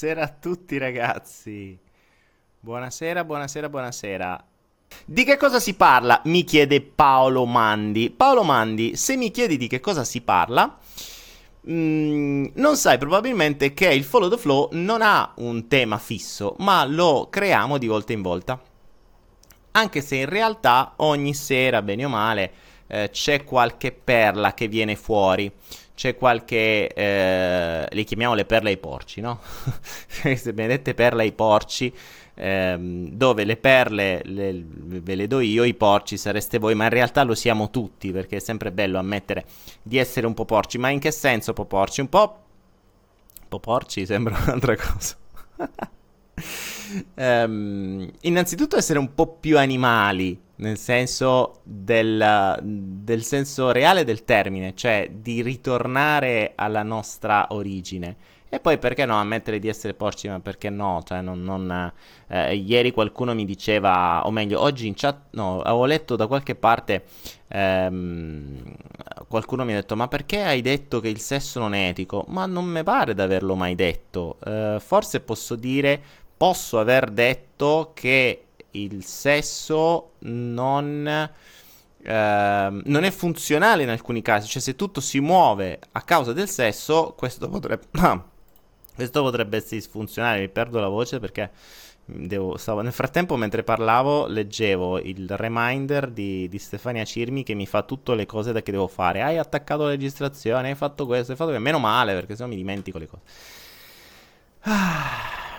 Buonasera a tutti ragazzi. Buonasera, buonasera, buonasera. Di che cosa si parla? Mi chiede Paolo Mandi. Paolo Mandi, se mi chiedi di che cosa si parla, mm, non sai probabilmente che il Follow the Flow non ha un tema fisso, ma lo creiamo di volta in volta. Anche se in realtà ogni sera, bene o male, eh, c'è qualche perla che viene fuori c'è qualche, eh, li chiamiamo le perle ai porci, no? Queste benedette perle ai porci, ehm, dove le perle le, ve le do io, i porci sareste voi, ma in realtà lo siamo tutti, perché è sempre bello ammettere di essere un po' porci, ma in che senso un po' porci? Un po'... Un po' porci sembra un'altra cosa. Um, innanzitutto essere un po' più animali, nel senso del, del, senso reale del termine, cioè di ritornare alla nostra origine. E poi perché no, ammettere di essere porci, ma perché no? Cioè, non, non, eh, ieri qualcuno mi diceva, o meglio, oggi in chat, no, avevo letto da qualche parte, ehm, qualcuno mi ha detto, ma perché hai detto che il sesso non è etico? Ma non mi pare di averlo mai detto. Eh, forse posso dire, posso aver detto che il sesso non, eh, non è funzionale in alcuni casi, cioè se tutto si muove a causa del sesso, questo potrebbe, questo potrebbe essere disfunzionale, mi perdo la voce perché devo, stavo, nel frattempo mentre parlavo leggevo il reminder di, di, Stefania Cirmi che mi fa tutte le cose da che devo fare, hai attaccato la registrazione, hai fatto questo, hai fatto questo, meno male perché sennò mi dimentico le cose. Ah.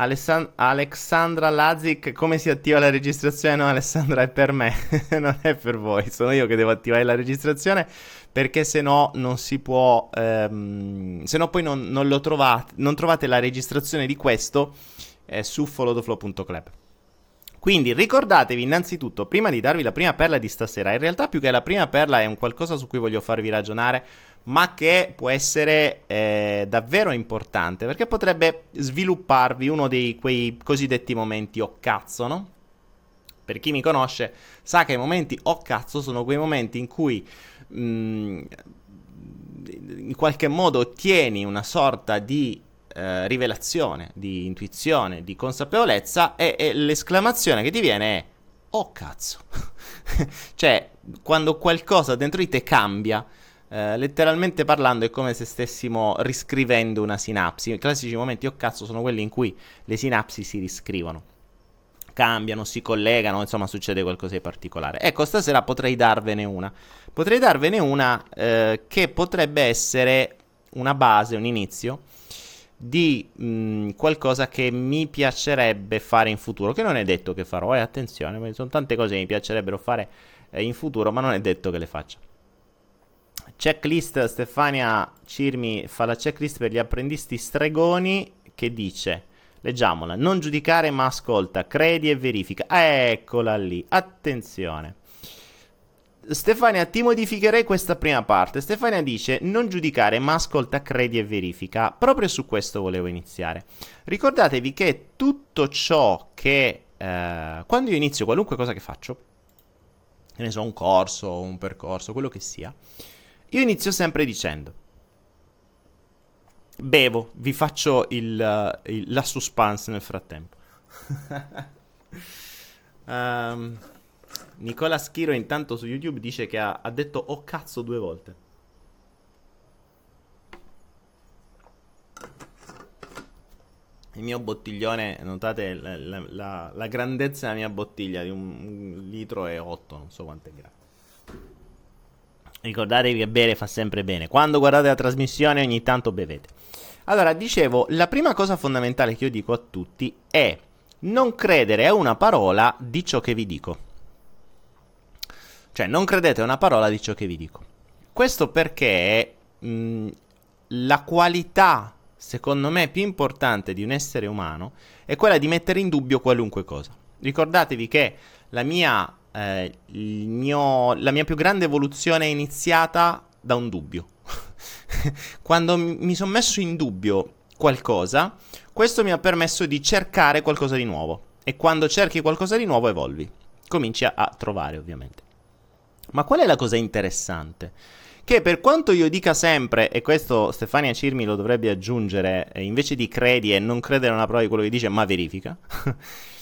Alessan- Alexandra Lazic, come si attiva la registrazione? No, Alessandra, è per me, non è per voi. Sono io che devo attivare la registrazione perché se no non si può, ehm, se no poi non, non, lo trovate, non trovate la registrazione di questo eh, su followtheflow.club. Quindi ricordatevi innanzitutto, prima di darvi la prima perla di stasera, in realtà più che la prima perla è un qualcosa su cui voglio farvi ragionare ma che può essere eh, davvero importante perché potrebbe svilupparvi uno dei quei cosiddetti momenti o cazzo, no? Per chi mi conosce sa che i momenti o cazzo sono quei momenti in cui mh, mm, in qualche modo ottieni una sorta di eh, rivelazione, di intuizione, di consapevolezza e, e l'esclamazione che ti viene è oh cazzo. cioè, quando qualcosa dentro di te cambia, eh, letteralmente parlando è come se stessimo riscrivendo una sinapsi. I classici momenti, oh cazzo, sono quelli in cui le sinapsi si riscrivono, cambiano, si collegano, insomma succede qualcosa di particolare. Ecco, stasera potrei darvene una. Potrei darvene una eh, che potrebbe essere una base, un inizio di mh, mm, qualcosa che mi piacerebbe fare in futuro, che non è detto che farò, e eh, attenzione, sono tante cose che mi piacerebbero fare eh, in futuro, ma non è detto che le faccia. Checklist, Stefania Cirmi fa la checklist per gli apprendisti stregoni che dice, leggiamola, non giudicare ma ascolta, credi e verifica. Eccola lì, attenzione. Stefania, ti modificherei questa prima parte. Stefania dice non giudicare ma ascolta, credi e verifica. Proprio su questo volevo iniziare. Ricordatevi che tutto ciò che... Eh, quando io inizio qualunque cosa che faccio, che ne so, un corso, un percorso, quello che sia, io inizio sempre dicendo, bevo, vi faccio il, il, la suspense nel frattempo. um, Nicola Schiro intanto su YouTube dice che ha, ha detto oh cazzo due volte. il mio bottiglione, notate la, la, la, la, grandezza della mia bottiglia di un, un litro e otto, non so quante gradi. Ricordatevi che bere fa sempre bene. Quando guardate la trasmissione ogni tanto bevete. Allora, dicevo, la prima cosa fondamentale che io dico a tutti è non credere a una parola di ciò che vi dico. Cioè, non credete a una parola di ciò che vi dico. Questo perché mh, la qualità, secondo me, più importante di un essere umano è quella di mettere in dubbio qualunque cosa. Ricordatevi che la mia eh, mio, la mia più grande evoluzione è iniziata da un dubbio. Quando mi sono messo in dubbio qualcosa, questo mi ha permesso di cercare qualcosa di nuovo. E quando cerchi qualcosa di nuovo, evolvi. Cominci a, trovare, ovviamente. Ma qual è la cosa interessante? Che per quanto io dica sempre, e questo Stefania Cirmi lo dovrebbe aggiungere, eh, invece di credi e non credere a una prova di quello che dice, ma verifica.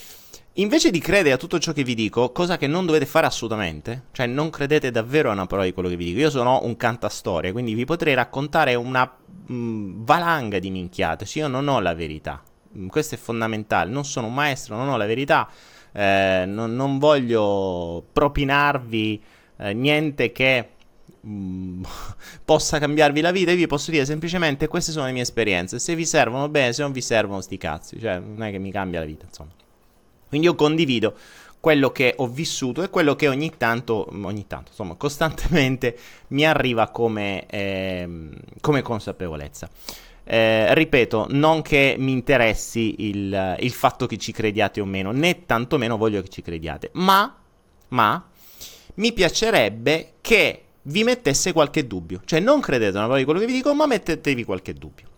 invece di credere a tutto ciò che vi dico, cosa che non dovete fare assolutamente, cioè non credete davvero a una prova di quello che vi dico. Io sono un cantastoria, quindi vi potrei raccontare una mh, mm, valanga di minchiate. Cioè io non ho la verità. Mm, questo è fondamentale. Non sono un maestro, non ho la verità. Eh, non, non, voglio propinarvi eh, niente che mm, possa cambiarvi la vita. Io vi posso dire semplicemente queste sono le mie esperienze. Se vi servono bene, se non vi servono, sti cazzi. Cioè, non è che mi cambia la vita, insomma. Quindi io condivido quello che ho vissuto e quello che ogni tanto, ogni tanto, insomma, costantemente mi arriva come, eh, come consapevolezza. Eh, ripeto, non che mi interessi il, il, fatto che ci crediate o meno, né tantomeno voglio che ci crediate, ma, ma mi piacerebbe che vi mettesse qualche dubbio. Cioè, non credete una parola di quello che vi dico, ma mettetevi qualche dubbio.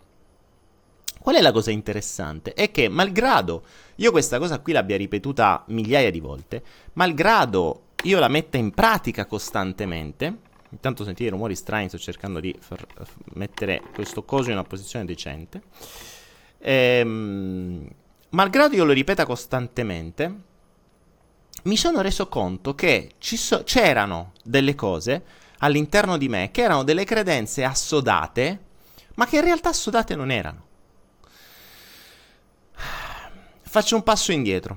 Qual è la cosa interessante? È che, malgrado io questa cosa qui l'abbia ripetuta migliaia di volte, malgrado io la metta in pratica costantemente, Intanto sentite rumori strani, sto cercando di far, mettere questo coso in una posizione decente. Ehm, malgrado io lo ripeta costantemente, mi sono reso conto che so- c'erano delle cose all'interno di me che erano delle credenze assodate, ma che in realtà assodate non erano. Faccio un passo indietro.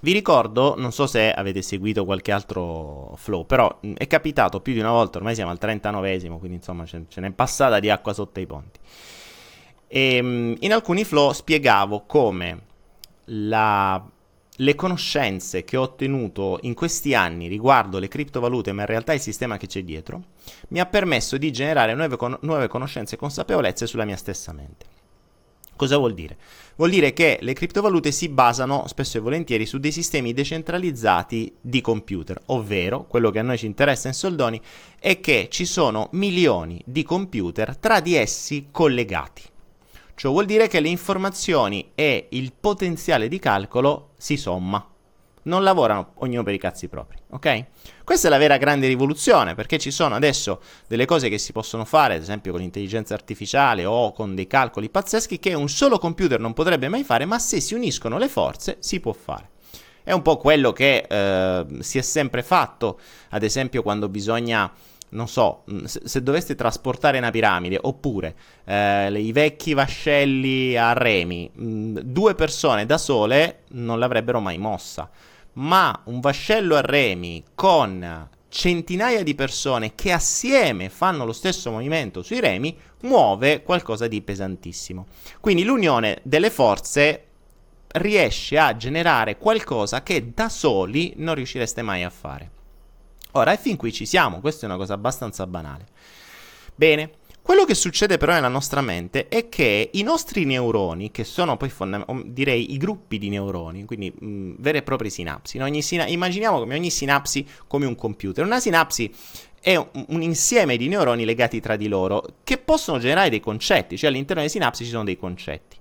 Vi ricordo, non so se avete seguito qualche altro flow, però è capitato più di una volta, ormai siamo al 39esimo, quindi insomma ce, ce n'è passata di acqua sotto i ponti. E, ehm, in alcuni flow spiegavo come la, le conoscenze che ho ottenuto in questi anni riguardo le criptovalute, ma in realtà il sistema che c'è dietro, mi ha permesso di generare nuove, nuove conoscenze e consapevolezze sulla mia stessa mente. Cosa vuol dire? Vuol dire che le criptovalute si basano spesso e volentieri su dei sistemi decentralizzati di computer, ovvero quello che a noi ci interessa in soldoni è che ci sono milioni di computer tra di essi collegati. Ciò vuol dire che le informazioni e il potenziale di calcolo si somma non lavorano ognuno per i cazzi propri, ok? Questa è la vera grande rivoluzione, perché ci sono adesso delle cose che si possono fare, ad esempio con l'intelligenza artificiale o con dei calcoli pazzeschi che un solo computer non potrebbe mai fare, ma se si uniscono le forze si può fare. È un po' quello che eh, si è sempre fatto, ad esempio quando bisogna non so, se, se, doveste trasportare una piramide, oppure eh, i vecchi vascelli a remi, mh, due persone da sole non l'avrebbero mai mossa ma un vascello a remi con centinaia di persone che assieme fanno lo stesso movimento sui remi muove qualcosa di pesantissimo. Quindi l'unione delle forze riesce a generare qualcosa che da soli non riuscireste mai a fare. Ora, e fin qui ci siamo, questa è una cosa abbastanza banale. Bene, quello che succede però nella nostra mente è che i nostri neuroni, che sono poi fonda- direi i gruppi di neuroni, quindi mh, vere e proprie sinapsi, no? sina- immaginiamo come ogni sinapsi come un computer. Una sinapsi è un, un, insieme di neuroni legati tra di loro che possono generare dei concetti, cioè all'interno delle sinapsi ci sono dei concetti.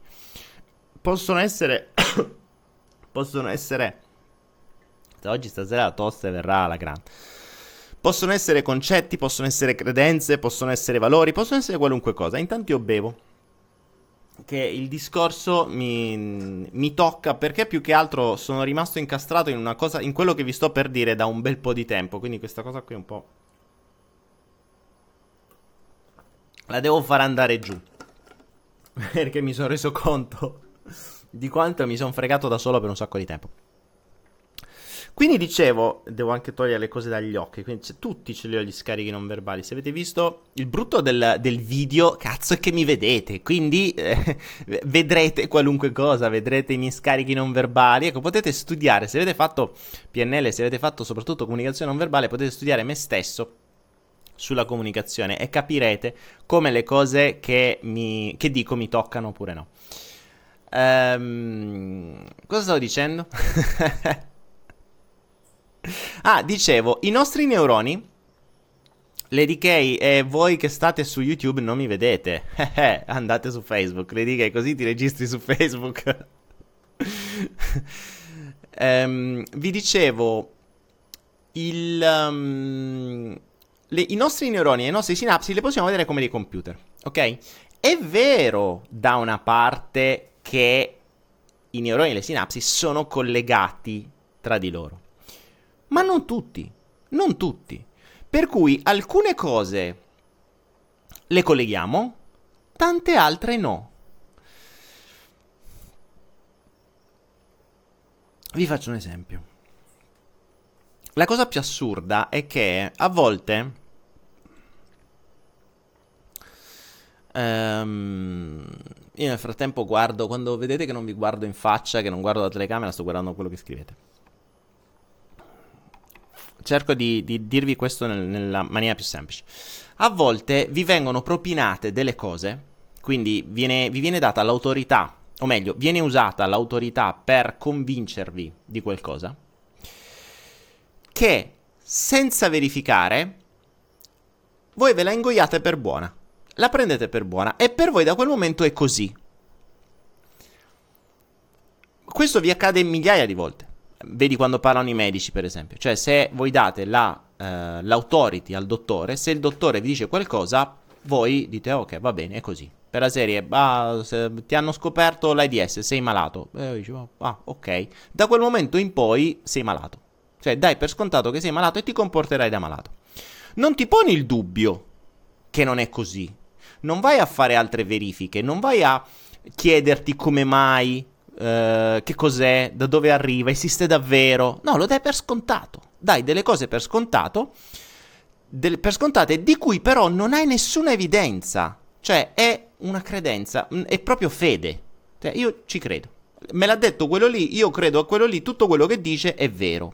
Possono essere... possono essere... Oggi stasera la tosse verrà alla grande Possono essere concetti, possono essere credenze, possono essere valori, possono essere qualunque cosa. Intanto io bevo. Che il discorso mi, mi tocca perché più che altro sono rimasto incastrato in una cosa, in quello che vi sto per dire da un bel po' di tempo. Quindi questa cosa qui è un po'. La devo far andare giù. Perché mi sono reso conto di quanto mi sono fregato da solo per un sacco di tempo. Quindi dicevo, devo anche togliere le cose dagli occhi, quindi tutti ce li ho gli scarichi non verbali. Se avete visto il brutto del, del video, cazzo è che mi vedete, quindi eh, vedrete qualunque cosa, vedrete i miei scarichi non verbali. Ecco, potete studiare, se avete fatto PNL, se avete fatto soprattutto comunicazione non verbale, potete studiare me stesso sulla comunicazione e capirete come le cose che, mi, che dico mi toccano oppure no. Um, cosa stavo dicendo? ah, dicevo, i nostri neuroni, Lady K e voi che state su YouTube non mi vedete. Andate su Facebook, Lady K, così ti registri su Facebook. um, vi dicevo, il, um, le, i nostri neuroni e le nostre sinapsi le possiamo vedere come dei computer, ok? È vero da una parte che i neuroni e le sinapsi sono collegati tra di loro, ma non tutti, non tutti. Per cui alcune cose le colleghiamo, tante altre no. Vi faccio un esempio. La cosa più assurda è che a volte um, io nel frattempo guardo, quando vedete che non vi guardo in faccia, che non guardo la telecamera, sto guardando quello che scrivete. Cerco di, di dirvi questo nel, nella maniera più semplice. A volte vi vengono propinate delle cose, quindi viene, vi viene data l'autorità o meglio, viene usata l'autorità per convincervi di qualcosa, che senza verificare voi ve la ingoiate per buona, la prendete per buona e per voi da quel momento è così. Questo vi accade migliaia di volte. Vedi quando parlano i medici, per esempio. Cioè, se voi date la, eh, l'autority al dottore, se il dottore vi dice qualcosa, voi dite ok, va bene, è così per la serie, ah, ti hanno scoperto l'AIDS, sei malato. E io dicevo, ah, ok. Da quel momento in poi sei malato. Cioè, dai per scontato che sei malato e ti comporterai da malato. Non ti poni il dubbio che non è così. Non vai a fare altre verifiche, non vai a chiederti come mai, eh, che cos'è, da dove arriva, esiste davvero. No, lo dai per scontato. Dai delle cose per scontato, del, per scontate di cui però non hai nessuna evidenza. Cioè, è una credenza, mm, è proprio fede. Cioè, io ci credo. Me l'ha detto quello lì, io credo a quello lì, tutto quello che dice è vero.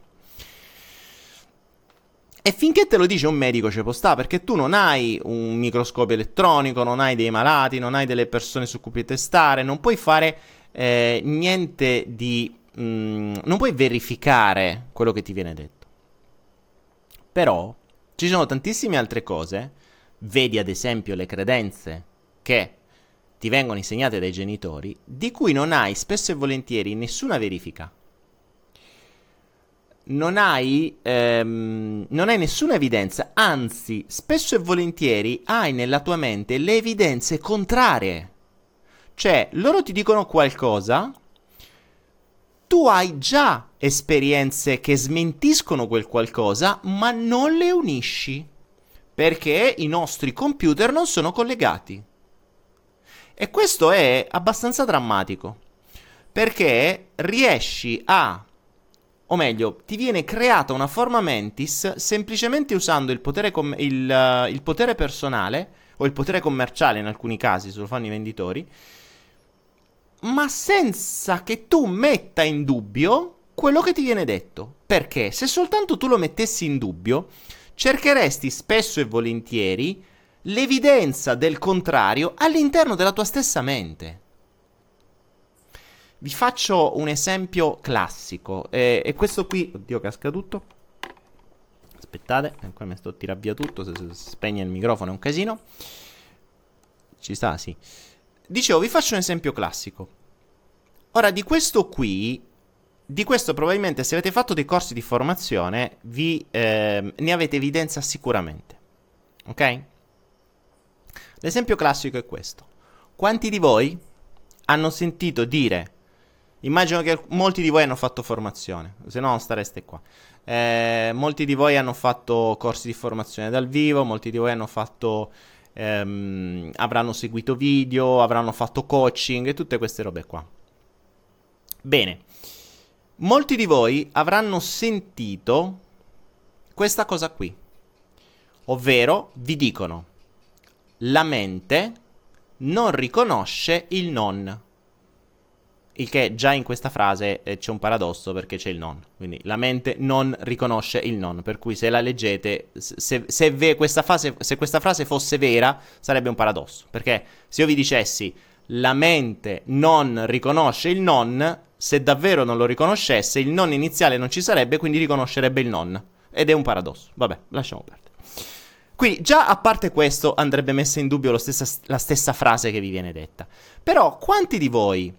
E finché te lo dice un medico ci può stare, perché tu non hai un microscopio elettronico, non hai dei malati, non hai delle persone su cui testare, non puoi fare eh, niente di... Mh, mm, non puoi verificare quello che ti viene detto. Però ci sono tantissime altre cose, vedi ad esempio le credenze che ti vengono insegnate dai genitori, di cui non hai spesso e volentieri nessuna verifica. Non hai, ehm, non hai nessuna evidenza, anzi, spesso e volentieri hai nella tua mente le evidenze contrarie. Cioè, loro ti dicono qualcosa, tu hai già esperienze che smentiscono quel qualcosa, ma non le unisci. Perché i nostri computer non sono collegati. E questo è abbastanza drammatico, perché riesci a, o meglio, ti viene creata una forma mentis semplicemente usando il potere, com- il, uh, il potere personale, o il potere commerciale in alcuni casi, se lo fanno i venditori, ma senza che tu metta in dubbio quello che ti viene detto. Perché se soltanto tu lo mettessi in dubbio, cercheresti spesso e volentieri l'evidenza del contrario all'interno della tua stessa mente. Vi faccio un esempio classico, e, e questo qui, oddio casca tutto, aspettate, eh, qua mi sto tirando via tutto, se, se spegne il microfono è un casino, ci sta, sì. Dicevo, vi faccio un esempio classico. Ora, di questo qui, di questo probabilmente se avete fatto dei corsi di formazione, vi, eh, ne avete evidenza sicuramente. Ok? L'esempio classico è questo. Quanti di voi hanno sentito dire, immagino che molti di voi hanno fatto formazione, se no non stareste qua. Eh, molti di voi hanno fatto corsi di formazione dal vivo, molti di voi hanno fatto, ehm, avranno seguito video, avranno fatto coaching e tutte queste robe qua. Bene, molti di voi avranno sentito questa cosa qui, ovvero vi dicono la mente non riconosce il non. Il che già in questa frase eh, c'è un paradosso perché c'è il non. Quindi la mente non riconosce il non. Per cui se la leggete, se, se, ve, questa, fase, se questa frase fosse vera, sarebbe un paradosso. Perché se io vi dicessi la mente non riconosce il non, se davvero non lo riconoscesse, il non iniziale non ci sarebbe, quindi riconoscerebbe il non. Ed è un paradosso. Vabbè, lasciamo perdere. Quindi già a parte questo andrebbe messa in dubbio stessa, la stessa frase che vi viene detta. Però quanti di voi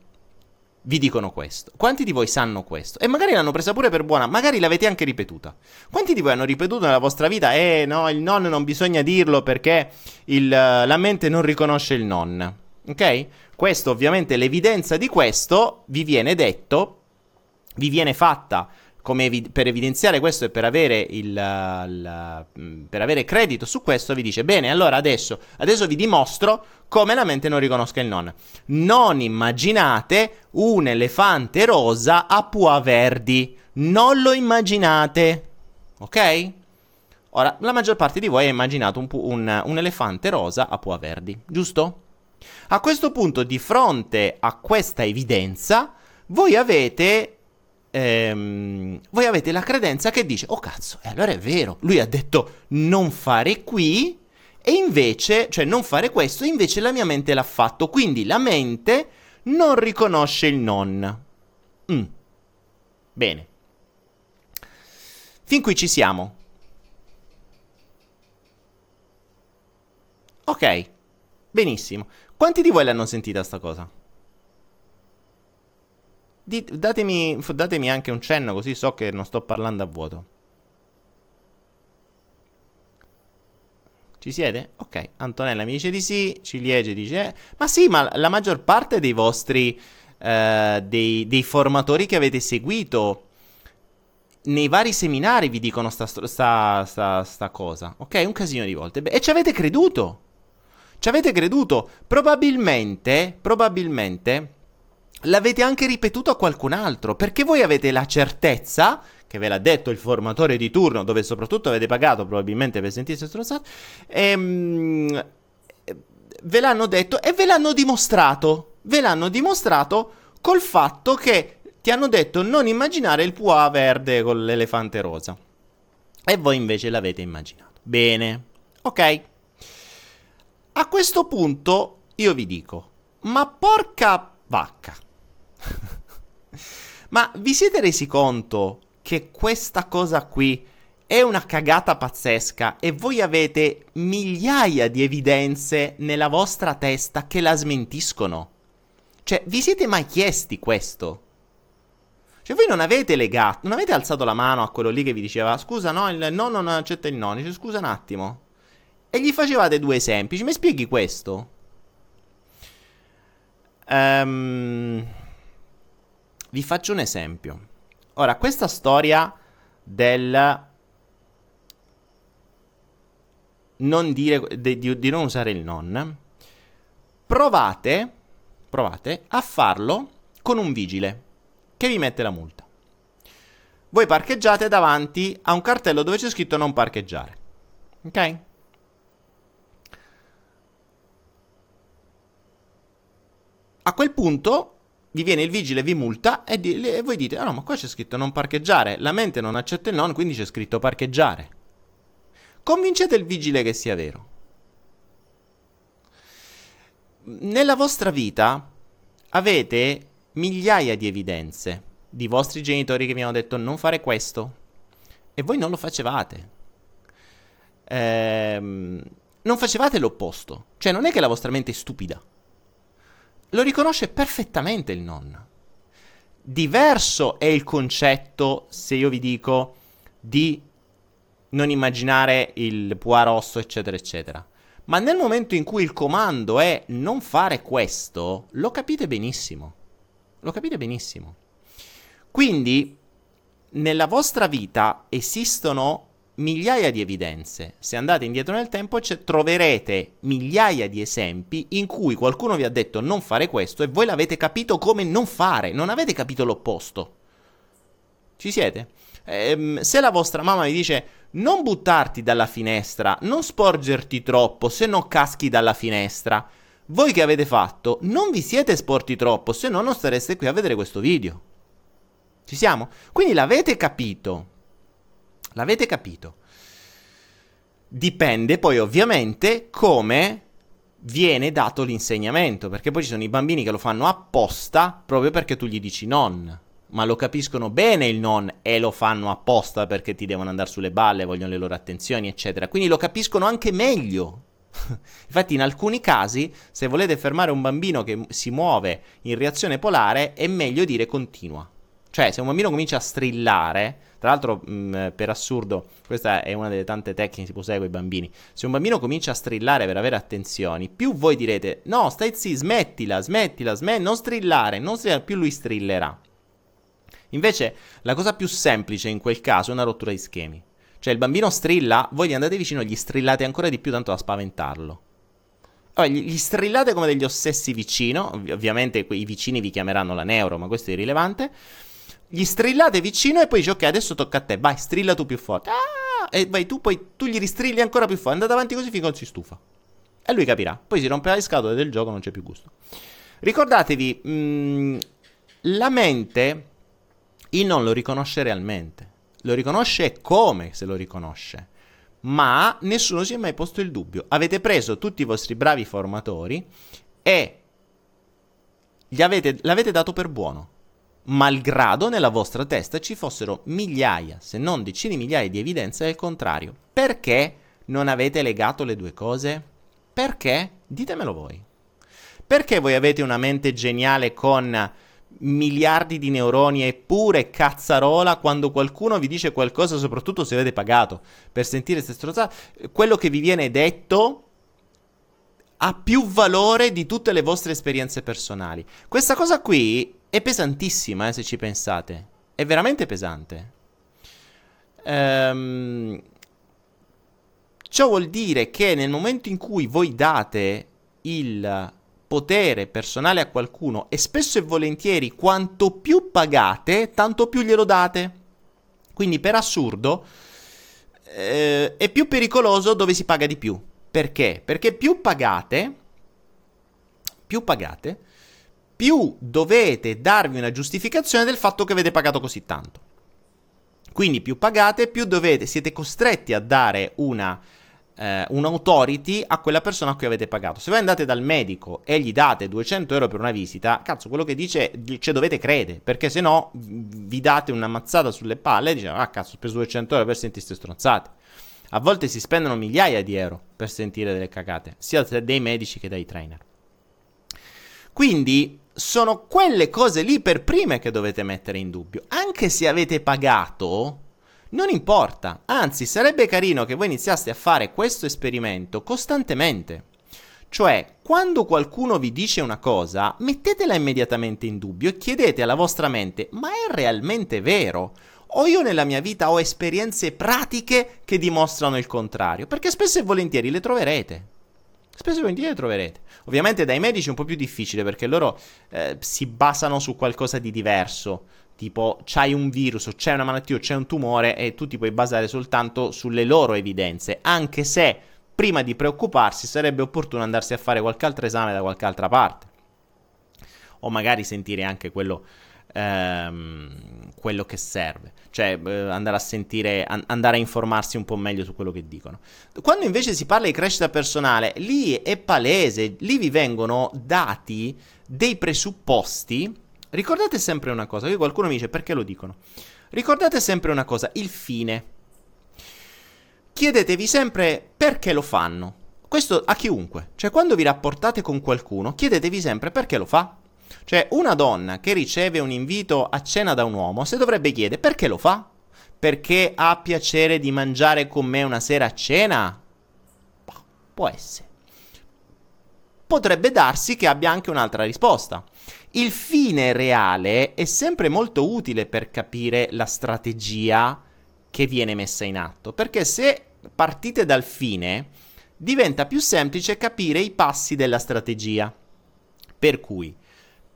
vi dicono questo? Quanti di voi sanno questo? E magari l'hanno presa pure per buona, magari l'avete anche ripetuta. Quanti di voi hanno ripetuto nella vostra vita, eh no, il non non bisogna dirlo perché il, la mente non riconosce il non? Ok? Questo ovviamente, l'evidenza di questo vi viene detto, vi viene fatta evi- per evidenziare questo e per avere, il, il, mm, per avere credito su questo, vi dice: Bene, allora adesso, adesso vi dimostro come la mente non riconosca il non. Non immaginate un elefante rosa a pua verdi. Non lo immaginate. Ok? Ora, la maggior parte di voi ha immaginato un, un, un elefante rosa a pua verdi, giusto? A questo punto, di fronte a questa evidenza, voi avete, ehm, voi avete la credenza che dice, oh cazzo, e allora è vero, lui ha detto non fare qui, e invece, cioè non fare questo, invece la mia mente l'ha fatto. Quindi la mente non riconosce il non. Mm. Bene. Fin qui ci siamo. Ok, benissimo. Quanti di voi l'hanno sentita sta cosa? Di- datemi, datemi anche un cenno così so che non sto parlando a vuoto. Ci siete? Ok, Antonella mi dice di sì, Ciliegie dice... Eh. Ma sì, ma la maggior parte dei vostri... Eh, dei, dei, formatori che avete seguito nei vari seminari vi dicono sta, sta, sta, sta cosa. Ok, un casino di volte. Beh, e ci avete creduto. Ci avete creduto. Probabilmente, probabilmente l'avete anche ripetuto a qualcun altro, perché voi avete la certezza che ve l'ha detto il formatore di turno, dove soprattutto avete pagato probabilmente per sentirsi stronzati, ehm, ve l'hanno detto e ve l'hanno dimostrato. Ve l'hanno dimostrato col fatto che ti hanno detto non immaginare il Pua verde con l'elefante rosa. E voi invece l'avete immaginato. Bene, ok. A questo punto io vi dico, ma porca vacca. ma vi siete resi conto che questa cosa qui è una cagata pazzesca e voi avete migliaia di evidenze nella vostra testa che la smentiscono? Cioè, vi siete mai chiesti questo? Cioè, voi non avete legato, non avete alzato la mano a quello lì che vi diceva, scusa, no, il no non accetta il no. Dice, scusa un attimo. E gli facevate due esempi. Mi spieghi questo? Um, vi faccio un esempio. Ora, questa storia del non dire, di, di, di non usare il non, provate, provate a farlo con un vigile che vi mette la multa. Voi parcheggiate davanti a un cartello dove c'è scritto non parcheggiare. Ok? A quel punto vi viene il vigile, vi multa e, di- e voi dite, ah no, ma qua c'è scritto non parcheggiare, la mente non accetta il non, quindi c'è scritto parcheggiare. Convincete il vigile che sia vero. Nella vostra vita avete migliaia di evidenze di vostri genitori che vi hanno detto non fare questo e voi non lo facevate. Ehm, non facevate l'opposto. Cioè non è che la vostra mente è stupida lo riconosce perfettamente il non. Diverso è il concetto, se io vi dico, di non immaginare il pua rosso, eccetera, eccetera. Ma nel momento in cui il comando è non fare questo, lo capite benissimo. Lo capite benissimo. Quindi, nella vostra vita esistono migliaia di evidenze. Se andate indietro nel tempo troverete migliaia di esempi in cui qualcuno vi ha detto non fare questo e voi l'avete capito come non fare, non avete capito l'opposto. Ci siete? Ehm, se la vostra mamma vi dice non buttarti dalla finestra, non sporgerti troppo, se no caschi dalla finestra. Voi che avete fatto? Non vi siete sporti troppo, se no non stareste qui a vedere questo video. Ci siamo? Quindi l'avete capito. L'avete capito? Dipende poi ovviamente come viene dato l'insegnamento, perché poi ci sono i bambini che lo fanno apposta proprio perché tu gli dici non, ma lo capiscono bene il non e lo fanno apposta perché ti devono andare sulle balle, vogliono le loro attenzioni, eccetera. Quindi lo capiscono anche meglio. Infatti, in alcuni casi, se volete fermare un bambino che si muove in reazione polare, è meglio dire continua. Cioè, se un bambino comincia a strillare, tra l'altro, mh, mm, per assurdo, questa è una delle tante tecniche che si può usare con i bambini. Se un bambino comincia a strillare per avere attenzioni, più voi direte: No, stai zitto, smettila, smettila, smettila, non strillare, non strillare, più lui strillerà. Invece, la cosa più semplice in quel caso è una rottura di schemi. Cioè, il bambino strilla, voi gli andate vicino e gli strillate ancora di più, tanto da spaventarlo. Allora, gli strillate come degli ossessi vicino, ov- ovviamente i vicini vi chiameranno la neuro, ma questo è irrilevante. Gli strillate vicino e poi dici ok, adesso tocca a te, vai, strilla tu più forte. Ah! E vai tu, poi tu gli ristrilli ancora più forte, andate avanti così finché non si stufa. E lui capirà, poi si romperà le scatole del gioco, non c'è più gusto. Ricordatevi, mh, mm, la mente, il non lo riconosce realmente. Lo riconosce come se lo riconosce. Ma nessuno si è mai posto il dubbio. Avete preso tutti i vostri bravi formatori e avete, l'avete dato per buono malgrado nella vostra testa ci fossero migliaia, se non decine di migliaia di evidenze del contrario. Perché non avete legato le due cose? Perché? Ditemelo voi. Perché voi avete una mente geniale con miliardi di neuroni eppure cazzarola quando qualcuno vi dice qualcosa, soprattutto se avete pagato per sentire queste strozzate, quello che vi viene detto ha più valore di tutte le vostre esperienze personali. Questa cosa qui è pesantissima, eh, se ci pensate. È veramente pesante. Ehm, ciò vuol dire che nel momento in cui voi date il potere personale a qualcuno e spesso e volentieri quanto più pagate, tanto più glielo date. Quindi per assurdo eh, è più pericoloso dove si paga di più. Perché? Perché più pagate, più pagate, più dovete darvi una giustificazione del fatto che avete pagato così tanto. Quindi più pagate, più dovete, siete costretti a dare una, eh, un'autority a quella persona a cui avete pagato. Se voi andate dal medico e gli date 200 euro per una visita, cazzo, quello che dice, cioè dovete credere, perché se no vi date una mazzata sulle palle e dite, ah cazzo, ho speso 200 euro per sentire stronzate. A volte si spendono migliaia di euro per sentire delle cagate, sia dai medici che dai trainer. Quindi sono quelle cose lì per prime che dovete mettere in dubbio. Anche se avete pagato, non importa. Anzi, sarebbe carino che voi iniziaste a fare questo esperimento costantemente. Cioè, quando qualcuno vi dice una cosa, mettetela immediatamente in dubbio e chiedete alla vostra mente, ma è realmente vero? O io nella mia vita ho esperienze pratiche che dimostrano il contrario? Perché spesso e volentieri le troverete. Spesso e volentieri le troverete. Ovviamente dai medici è un po' più difficile perché loro eh, si basano su qualcosa di diverso. Tipo, c'hai un virus, o c'è una malattia, o c'è un tumore e tu ti puoi basare soltanto sulle loro evidenze. Anche se prima di preoccuparsi sarebbe opportuno andarsi a fare qualche altro esame da qualche altra parte. O magari sentire anche quello ehm, quello che serve, cioè eh, andare a sentire, an- andare a informarsi un po' meglio su quello che dicono. Quando invece si parla di crescita personale, lì è palese, lì vi vengono dati dei presupposti. Ricordate sempre una cosa, che qualcuno mi dice perché lo dicono. Ricordate sempre una cosa, il fine. Chiedetevi sempre perché lo fanno. Questo a chiunque. Cioè, quando vi rapportate con qualcuno, chiedetevi sempre perché lo fa. Cioè, una donna che riceve un invito a cena da un uomo, se dovrebbe chiedere perché lo fa? Perché ha piacere di mangiare con me una sera a cena? Boh, può essere. Potrebbe darsi che abbia anche un'altra risposta. Il fine reale è sempre molto utile per capire la strategia che viene messa in atto, perché se partite dal fine, diventa più semplice capire i passi della strategia. Per cui,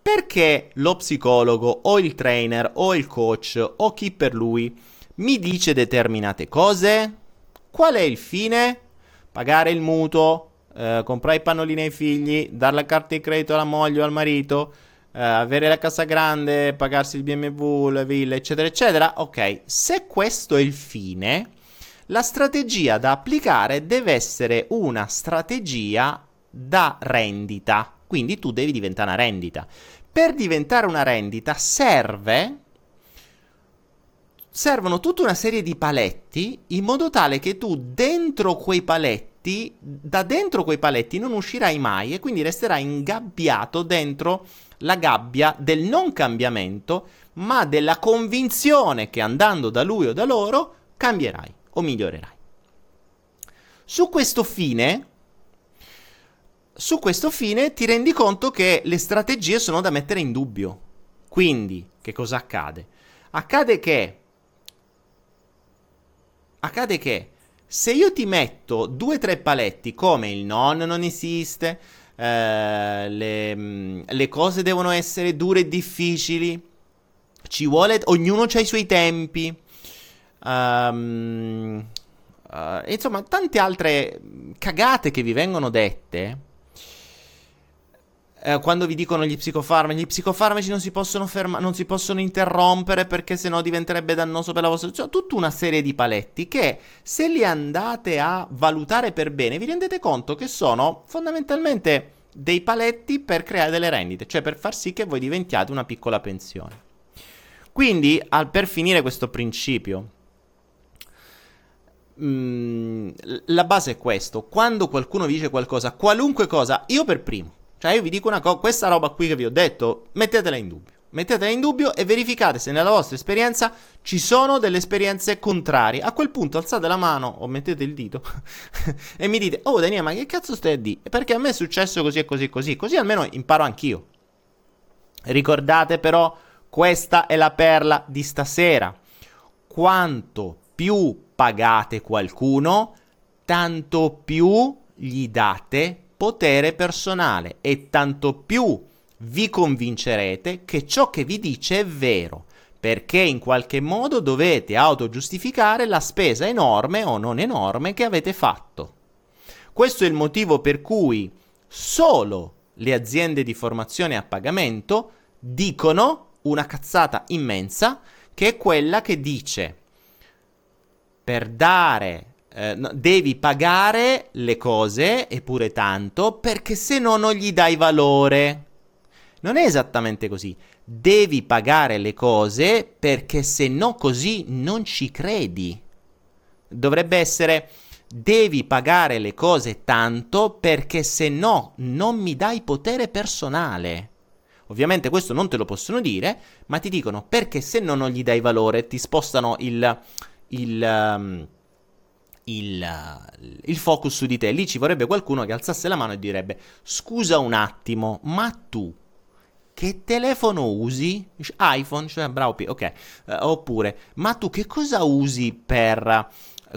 perché lo psicologo o il trainer o il coach o chi per lui mi dice determinate cose? Qual è il fine? Pagare il mutuo, eh, comprare i pannolini ai figli, dare la carta di credito alla moglie o al marito, eh, avere la casa grande, pagarsi il BMW, la villa, eccetera, eccetera. Ok, se questo è il fine, la strategia da applicare deve essere una strategia da rendita. Quindi tu devi diventare una rendita. Per diventare una rendita serve servono tutta una serie di paletti in modo tale che tu dentro quei paletti da dentro quei paletti non uscirai mai e quindi resterai ingabbiato dentro la gabbia del non cambiamento, ma della convinzione che andando da lui o da loro cambierai o migliorerai. Su questo fine, su questo fine ti rendi conto che le strategie sono da mettere in dubbio. Quindi, che cosa accade? Accade che accade che se io ti metto due o tre paletti come il non non esiste, eh, le, mm, le, cose devono essere dure e difficili, ci vuole, ognuno ha i suoi tempi, um, uh, insomma tante altre cagate che vi vengono dette eh, quando vi dicono gli psicofarmaci, gli psicofarmaci non si possono fermare, non si possono interrompere perché sennò diventerebbe dannoso per la vostra... Cioè, tutta una serie di paletti che se li andate a valutare per bene vi rendete conto che sono fondamentalmente dei paletti per creare delle rendite, cioè per far sì che voi diventiate una piccola pensione. Quindi, al, per finire questo principio, mh, mm, la base è questo. Quando qualcuno dice qualcosa, qualunque cosa, io per primo, cioè io vi dico una cosa, questa roba qui che vi ho detto, mettetela in dubbio. Mettetela in dubbio e verificate se nella vostra esperienza ci sono delle esperienze contrarie. A quel punto alzate la mano o mettete il dito e mi dite, oh Daniele, ma che cazzo stai a dire? Perché a me è successo così e così e così. Così almeno imparo anch'io. Ricordate però, questa è la perla di stasera. Quanto più pagate qualcuno, tanto più gli date potere personale e tanto più vi convincerete che ciò che vi dice è vero, perché in qualche modo dovete autogiustificare la spesa enorme o non enorme che avete fatto. Questo è il motivo per cui solo le aziende di formazione a pagamento dicono una cazzata immensa che è quella che dice per dare eh, no, devi pagare le cose, eppure tanto, perché se no non gli dai valore. Non è esattamente così. Devi pagare le cose perché se no così non ci credi. Dovrebbe essere devi pagare le cose tanto perché se no non mi dai potere personale. Ovviamente questo non te lo possono dire, ma ti dicono perché se no non gli dai valore, ti spostano il, il um, il, il, focus su di te. Lì ci vorrebbe qualcuno che alzasse la mano e direbbe: Scusa un attimo, ma tu che telefono usi? iPhone, cioè bravo, ok. Uh, oppure, ma tu che cosa usi per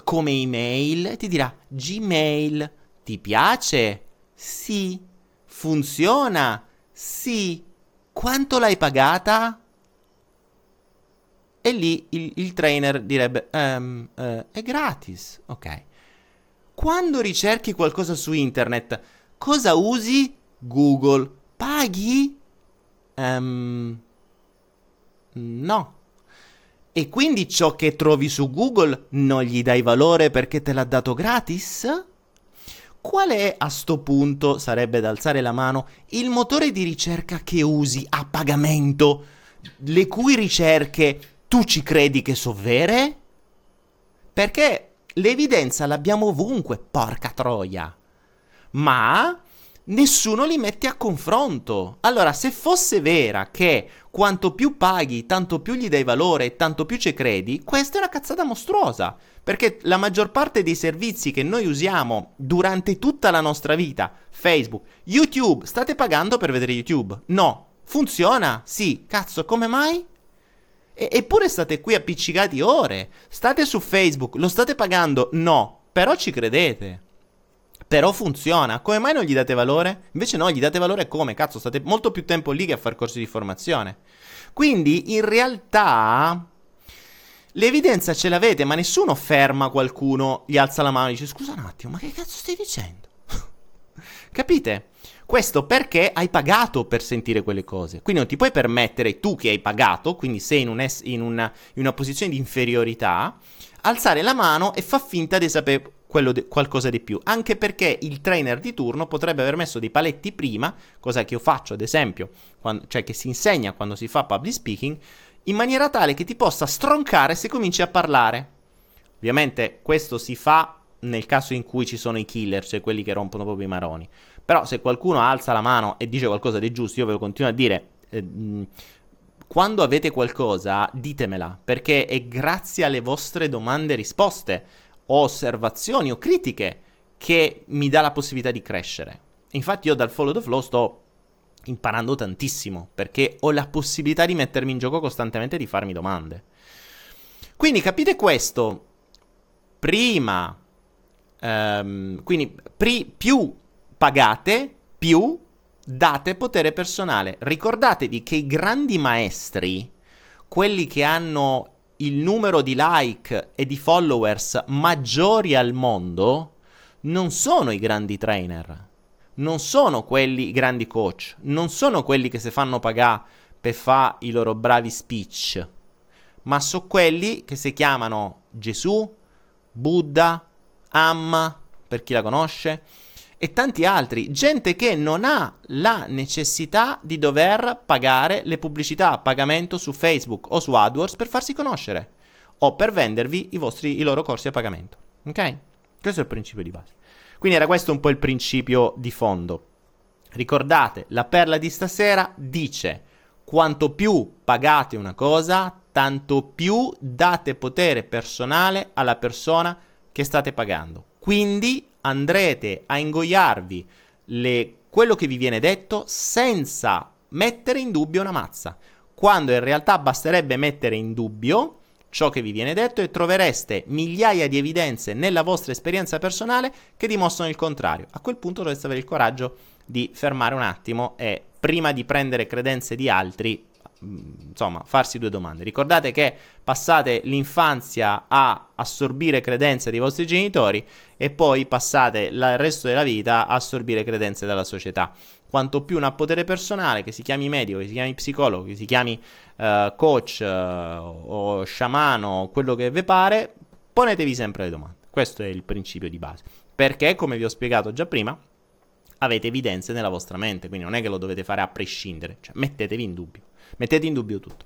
come email? E ti dirà Gmail. Ti piace? Sì. Funziona? Sì. Quanto l'hai pagata? E lì il, il trainer direbbe, um, uh, è gratis, ok. Quando ricerchi qualcosa su internet, cosa usi? Google. Paghi? Um, no. E quindi ciò che trovi su Google non gli dai valore perché te l'ha dato gratis? Qual è a sto punto, sarebbe da alzare la mano, il motore di ricerca che usi a pagamento, le cui ricerche tu ci credi che so vere? Perché l'evidenza l'abbiamo ovunque, porca troia. Ma nessuno li mette a confronto. Allora, se fosse vera che quanto più paghi, tanto più gli dai valore e tanto più ci credi, questa è una cazzata mostruosa. Perché la maggior parte dei servizi che noi usiamo durante tutta la nostra vita, Facebook, YouTube, state pagando per vedere YouTube? No. Funziona? Sì. Cazzo, come mai? E- eppure state qui appiccicati ore. State su Facebook, lo state pagando? No, però ci credete. Però funziona. Come mai non gli date valore? Invece no, gli date valore come? Cazzo, state molto più tempo lì che a fare corsi di formazione. Quindi, in realtà, l'evidenza ce l'avete, ma nessuno ferma qualcuno, gli alza la mano e dice scusa un attimo, ma che cazzo stai dicendo? Capite? Questo perché hai pagato per sentire quelle cose. Quindi non ti puoi permettere, tu che hai pagato, quindi sei in, un es- in, una, in una, posizione di inferiorità, alzare la mano e fa finta di sapere de- qualcosa di più. Anche perché il trainer di turno potrebbe aver messo dei paletti prima, cosa che io faccio ad esempio, quando, cioè che si insegna quando si fa public speaking, in maniera tale che ti possa stroncare se cominci a parlare. Ovviamente questo si fa nel caso in cui ci sono i killer, cioè quelli che rompono proprio i maroni. Però se qualcuno alza la mano e dice qualcosa di giusto, io ve lo continuo a dire, eh, quando avete qualcosa, ditemela, perché è grazie alle vostre domande e risposte, o osservazioni o critiche, che mi dà la possibilità di crescere. Infatti io dal Follow the Flow sto imparando tantissimo, perché ho la possibilità di mettermi in gioco costantemente e di farmi domande. Quindi capite questo, prima, um, quindi pri- più pagate, più date potere personale. Ricordatevi che i grandi maestri, quelli che hanno il numero di like e di followers maggiori al mondo, non sono i grandi trainer, non sono quelli i grandi coach, non sono quelli che si fanno pagare per fare i loro bravi speech, ma sono quelli che si chiamano Gesù, Buddha, Amma, per chi la conosce, e tanti altri, gente che non ha la necessità di dover pagare le pubblicità a pagamento su Facebook o su AdWords per farsi conoscere o per vendervi i, vostri, i loro corsi a pagamento. Ok? Questo è il principio di base. Quindi era questo un po' il principio di fondo. Ricordate, la perla di stasera dice quanto più pagate una cosa, tanto più date potere personale alla persona che state pagando. Quindi andrete a ingoiarvi le, quello che vi viene detto senza mettere in dubbio una mazza, quando in realtà basterebbe mettere in dubbio ciò che vi viene detto e trovereste migliaia di evidenze nella vostra esperienza personale che dimostrano il contrario. A quel punto dovreste avere il coraggio di fermare un attimo e prima di prendere credenze di altri insomma, farsi due domande. Ricordate che passate l'infanzia a assorbire credenze dei vostri genitori e poi passate il resto della vita a assorbire credenze dalla società. Quanto più un potere personale, che si chiami medico, che si chiami psicologo, che si chiami uh, coach uh, o sciamano, quello che vi pare, ponetevi sempre le domande. Questo è il principio di base. Perché, come vi ho spiegato già prima, avete evidenze nella vostra mente, quindi non è che lo dovete fare a prescindere, cioè mettetevi in dubbio. Mettete in dubbio tutto.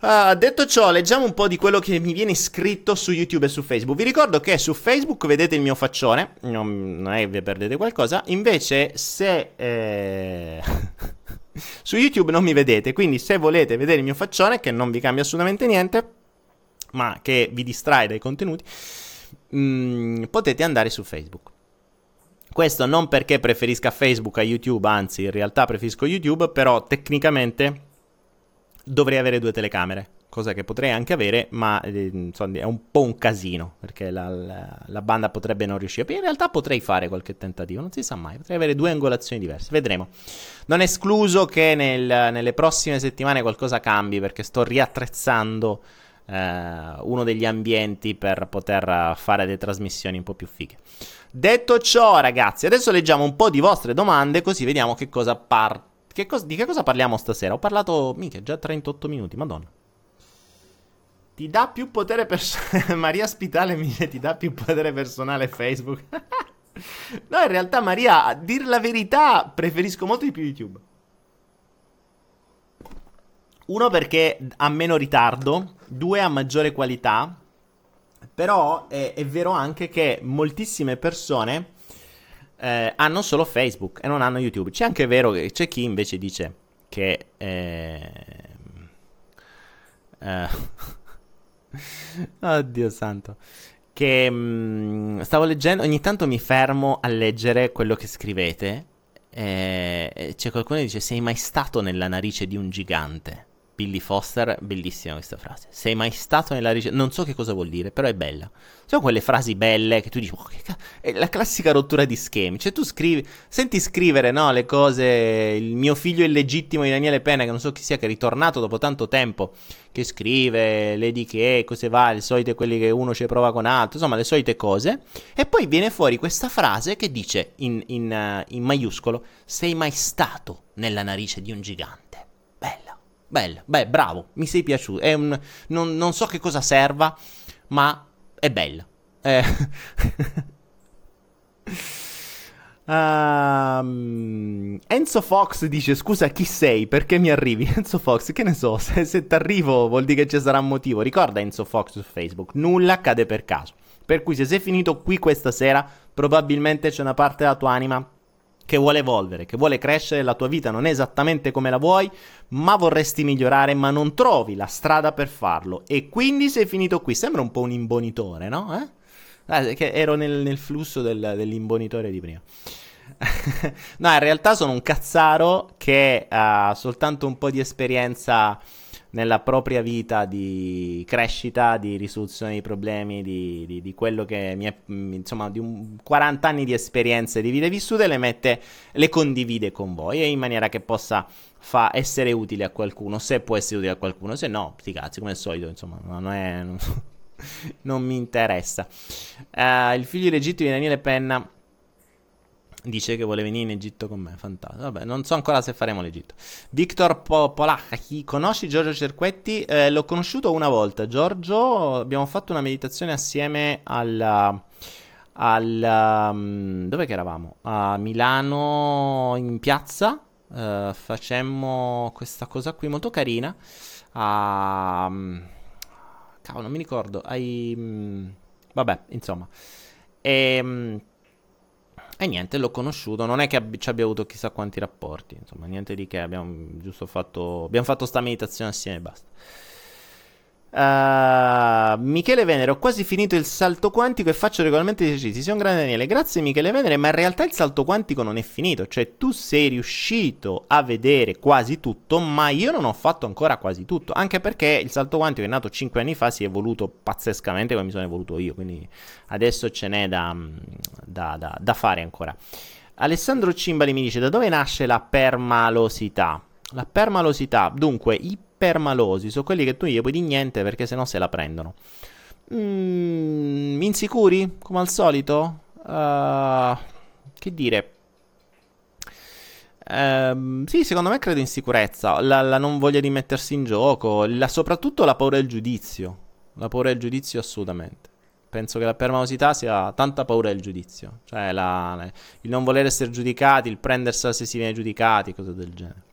Uh, detto ciò, leggiamo un po' di quello che mi viene scritto su YouTube e su Facebook. Vi ricordo che su Facebook vedete il mio faccione, non, non è che vi perdete qualcosa, invece se... Eh... su YouTube non mi vedete, quindi se volete vedere il mio faccione, che non vi cambia assolutamente niente, ma che vi distrae dai contenuti, mh, mm, potete andare su Facebook. Questo non perché preferisca Facebook a YouTube, anzi in realtà preferisco YouTube, però tecnicamente dovrei avere due telecamere, cosa che potrei anche avere, ma eh, insomma, è un po' un casino, perché la, la, la, banda potrebbe non riuscire. In realtà potrei fare qualche tentativo, non si sa mai, potrei avere due angolazioni diverse, vedremo. Non escluso che nel, nelle prossime settimane qualcosa cambi, perché sto riattrezzando eh, uno degli ambienti per poter fare delle trasmissioni un po' più fighe. Detto ciò, ragazzi, adesso leggiamo un po' di vostre domande, così vediamo che cosa par- che cos- di che cosa parliamo stasera. Ho parlato, mica, già 38 minuti, madonna. Ti dà più potere personale. Maria Spitale mi dice ti dà più potere personale Facebook. no, in realtà, Maria, a dir la verità, preferisco molto di più YouTube. Uno perché ha meno ritardo, due ha maggiore qualità però è, è vero anche che moltissime persone eh, hanno solo Facebook e non hanno YouTube. C'è anche vero che c'è chi invece dice che... Eh, eh, oddio santo. Che mh, mm, stavo leggendo, ogni tanto mi fermo a leggere quello che scrivete. E c'è qualcuno che dice: Sei mai stato nella narice di un gigante? Billy Foster, bellissima questa frase. Sei mai stato nella ricerca? Non so che cosa vuol dire, però è bella. Sono quelle frasi belle che tu dici, oh, che ca-? è la classica rottura di schemi. Cioè tu scrivi, senti scrivere, no, le cose, il mio figlio illegittimo di Daniele Pena, che non so chi sia, che è ritornato dopo tanto tempo, che scrive, Lady che, cose va, le solite quelli che uno ci prova con altro, insomma le solite cose. E poi viene fuori questa frase che dice in, in, uh, in maiuscolo, sei mai stato nella narice di un gigante? Bella, beh, bravo, mi sei piaciuto. Un, non, non so che cosa serva, ma è bella. Eh. Um, Enzo Fox dice: Scusa, chi sei? Perché mi arrivi? Enzo Fox, che ne so, se, se ti arrivo vuol dire che ci sarà un motivo. Ricorda Enzo Fox su Facebook: nulla accade per caso. Per cui se sei finito qui questa sera, probabilmente c'è una parte della tua anima che vuole evolvere, che vuole crescere, la tua vita non è esattamente come la vuoi, ma vorresti migliorare, ma non trovi la strada per farlo. E quindi sei finito qui. Sembra un po' un imbonitore, no? Eh? Ah, che ero nel, nel flusso del, dell'imbonitore di prima. no, in realtà sono un cazzaro che ha soltanto un po' di esperienza nella propria vita di crescita, di risoluzione dei problemi, di, di, di quello che mi è, insomma, di un 40 anni di esperienze di vite vissute, le mette, le condivide con voi e in maniera che possa fa essere utile a qualcuno, se può essere utile a qualcuno, se no, sti cazzi, come al solito, insomma, non è... Non, non mi interessa. Uh, il figlio legittimo di Daniele Penna Dice che vuole venire in Egitto con me, fantastico. Vabbè, non so ancora se faremo l'Egitto. Victor po- Polacchi, conosci Giorgio Cerquetti? Eh, l'ho conosciuto una volta. Giorgio, abbiamo fatto una meditazione assieme al... al um, dove che eravamo? A Milano in piazza. Uh, facemmo questa cosa qui molto carina. A... Um, cavolo, non mi ricordo. Ai... Um, vabbè, insomma. E... E niente, l'ho conosciuto, non è che ab- ci abbia avuto chissà quanti rapporti, insomma, niente di che, abbiamo giusto fatto, abbiamo fatto sta meditazione assieme e basta. Uh, Michele Venere, ho quasi finito il salto quantico e faccio regolarmente esercizi. Sei un grande Daniele. Grazie Michele Venere, ma in realtà il salto quantico non è finito. Cioè, tu sei riuscito a vedere quasi tutto, ma io non ho fatto ancora quasi tutto. Anche perché il salto quantico è nato 5 anni fa, si è evoluto pazzescamente come mi sono evoluto io. Quindi adesso ce n'è da, da, da, da fare ancora. Alessandro Cimbali mi dice: Da dove nasce la permalosità? La permalosità, dunque, i permalosi sono quelli che tu gli puoi dire niente perché sennò se la prendono. Mm, insicuri, come al solito? Uh, che dire? Uh, sì, secondo me credo in sicurezza, la, la, non voglia di mettersi in gioco, la, soprattutto la paura del giudizio. La paura del giudizio assolutamente. Penso che la permalosità sia tanta paura del giudizio, cioè la, il non voler essere giudicati, il prendersela se si viene giudicati, cose del genere.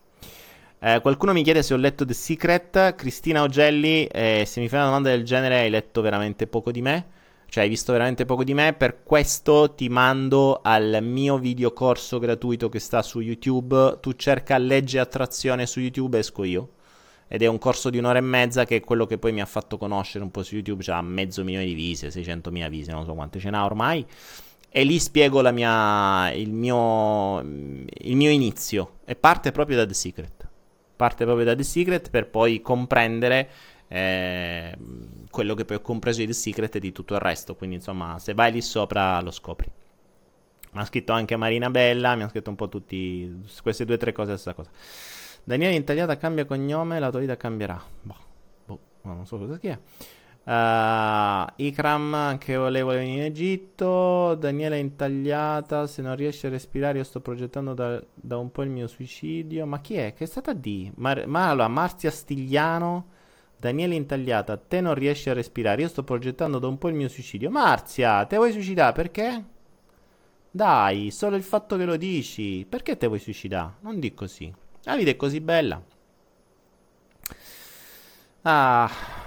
Eh, qualcuno mi chiede se ho letto The Secret. Cristina Ogelli, eh, se mi fai una domanda del genere, hai letto veramente poco di me. Cioè, hai visto veramente poco di me. Per questo ti mando al mio video corso gratuito che sta su YouTube. Tu cerca legge attrazione su YouTube, esco io. Ed è un corso di un'ora e mezza che è quello che poi mi ha fatto conoscere un po' su YouTube. C'ha mezzo milione di vise, 600.000 vise, non so quante ce n'ha ormai. E lì spiego mia, il, mio, il mio inizio. E parte proprio da The Secret parte proprio da The Secret per poi comprendere eh, quello che poi ho compreso di The Secret e di tutto il resto. Quindi, insomma, se vai lì sopra lo scopri. Mi ha scritto anche Marina Bella, mi ha scritto un po' tutti queste due o tre cose, la stessa cosa. Daniele Intagliata cambia cognome, la tua vita cambierà. Boh, boh non so cosa sia. Uh, Ikram anche volevo venire in Egitto. Daniela intagliata. Se non riesce a respirare, io sto progettando da, da un po' il mio suicidio. Ma chi è? Che è stata di? Mar- ma allora, Marzia Stigliano. Daniela intagliata. Te non riesci a respirare. Io sto progettando da un po' il mio suicidio. Marzia, te vuoi suicidare? Perché? Dai, solo il fatto che lo dici. Perché te vuoi suicidare? Non di così. La vita è così bella. Ah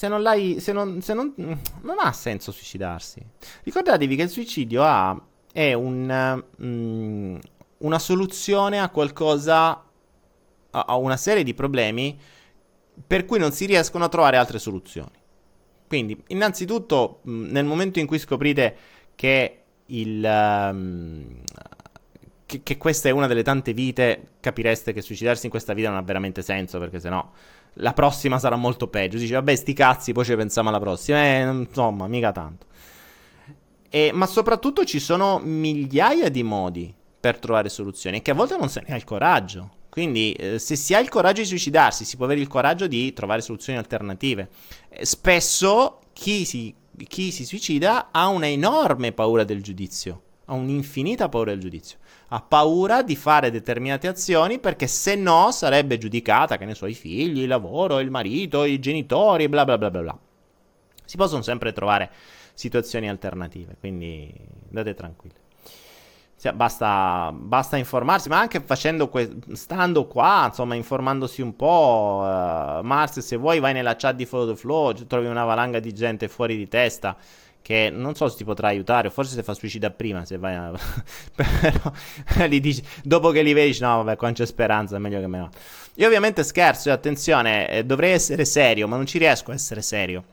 se non l'hai. Se non, se non, non ha senso suicidarsi. Ricordatevi che il suicidio ha, è un, um, una soluzione a qualcosa. A, a una serie di problemi per cui non si riescono a trovare altre soluzioni. Quindi, innanzitutto, nel momento in cui scoprite che il. Um, che, questa è una delle tante vite, capireste che suicidarsi in questa vita non ha veramente senso, perché sennò la prossima sarà molto peggio. Dici, vabbè, sti cazzi, poi ci pensiamo alla prossima. Eh, insomma, mica tanto. E, ma soprattutto ci sono migliaia di modi per trovare soluzioni che a volte non se ne ha il coraggio. Quindi, eh, se si ha il coraggio di suicidarsi, si può avere il coraggio di trovare soluzioni alternative. Eh, spesso chi si, chi si suicida ha una enorme paura del giudizio, ha un'infinita paura del giudizio ha paura di fare determinate azioni perché se no sarebbe giudicata, che ne so, i figli, il lavoro, il marito, i genitori, bla bla bla bla bla. Si possono sempre trovare situazioni alternative, quindi andate tranquilli. Cioè, basta, basta, informarsi, ma anche que- stando qua, insomma, informandosi un po'. Uh, Mars, se vuoi, vai nella chat di Follow the Flow, trovi una valanga di gente fuori di testa che non so se ti potrà aiutare, o forse se fa suicida prima, se vai a... però li dici, dopo che li vedi no vabbè qua c'è speranza, è meglio che me no. Io ovviamente scherzo, attenzione, eh, dovrei essere serio, ma non ci riesco a essere serio.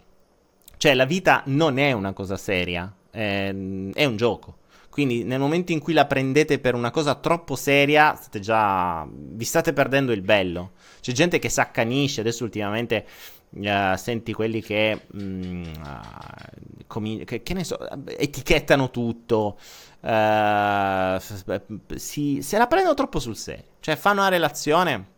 Cioè la vita non è una cosa seria, è, è un gioco. Quindi nel momento in cui la prendete per una cosa troppo seria, state già... vi state perdendo il bello. C'è gente che si accanisce, adesso ultimamente uh, senti quelli che, mm, uh, comi- che, che, so, etichettano tutto, uh, si, se la prendono troppo sul serio. Cioè fanno una relazione...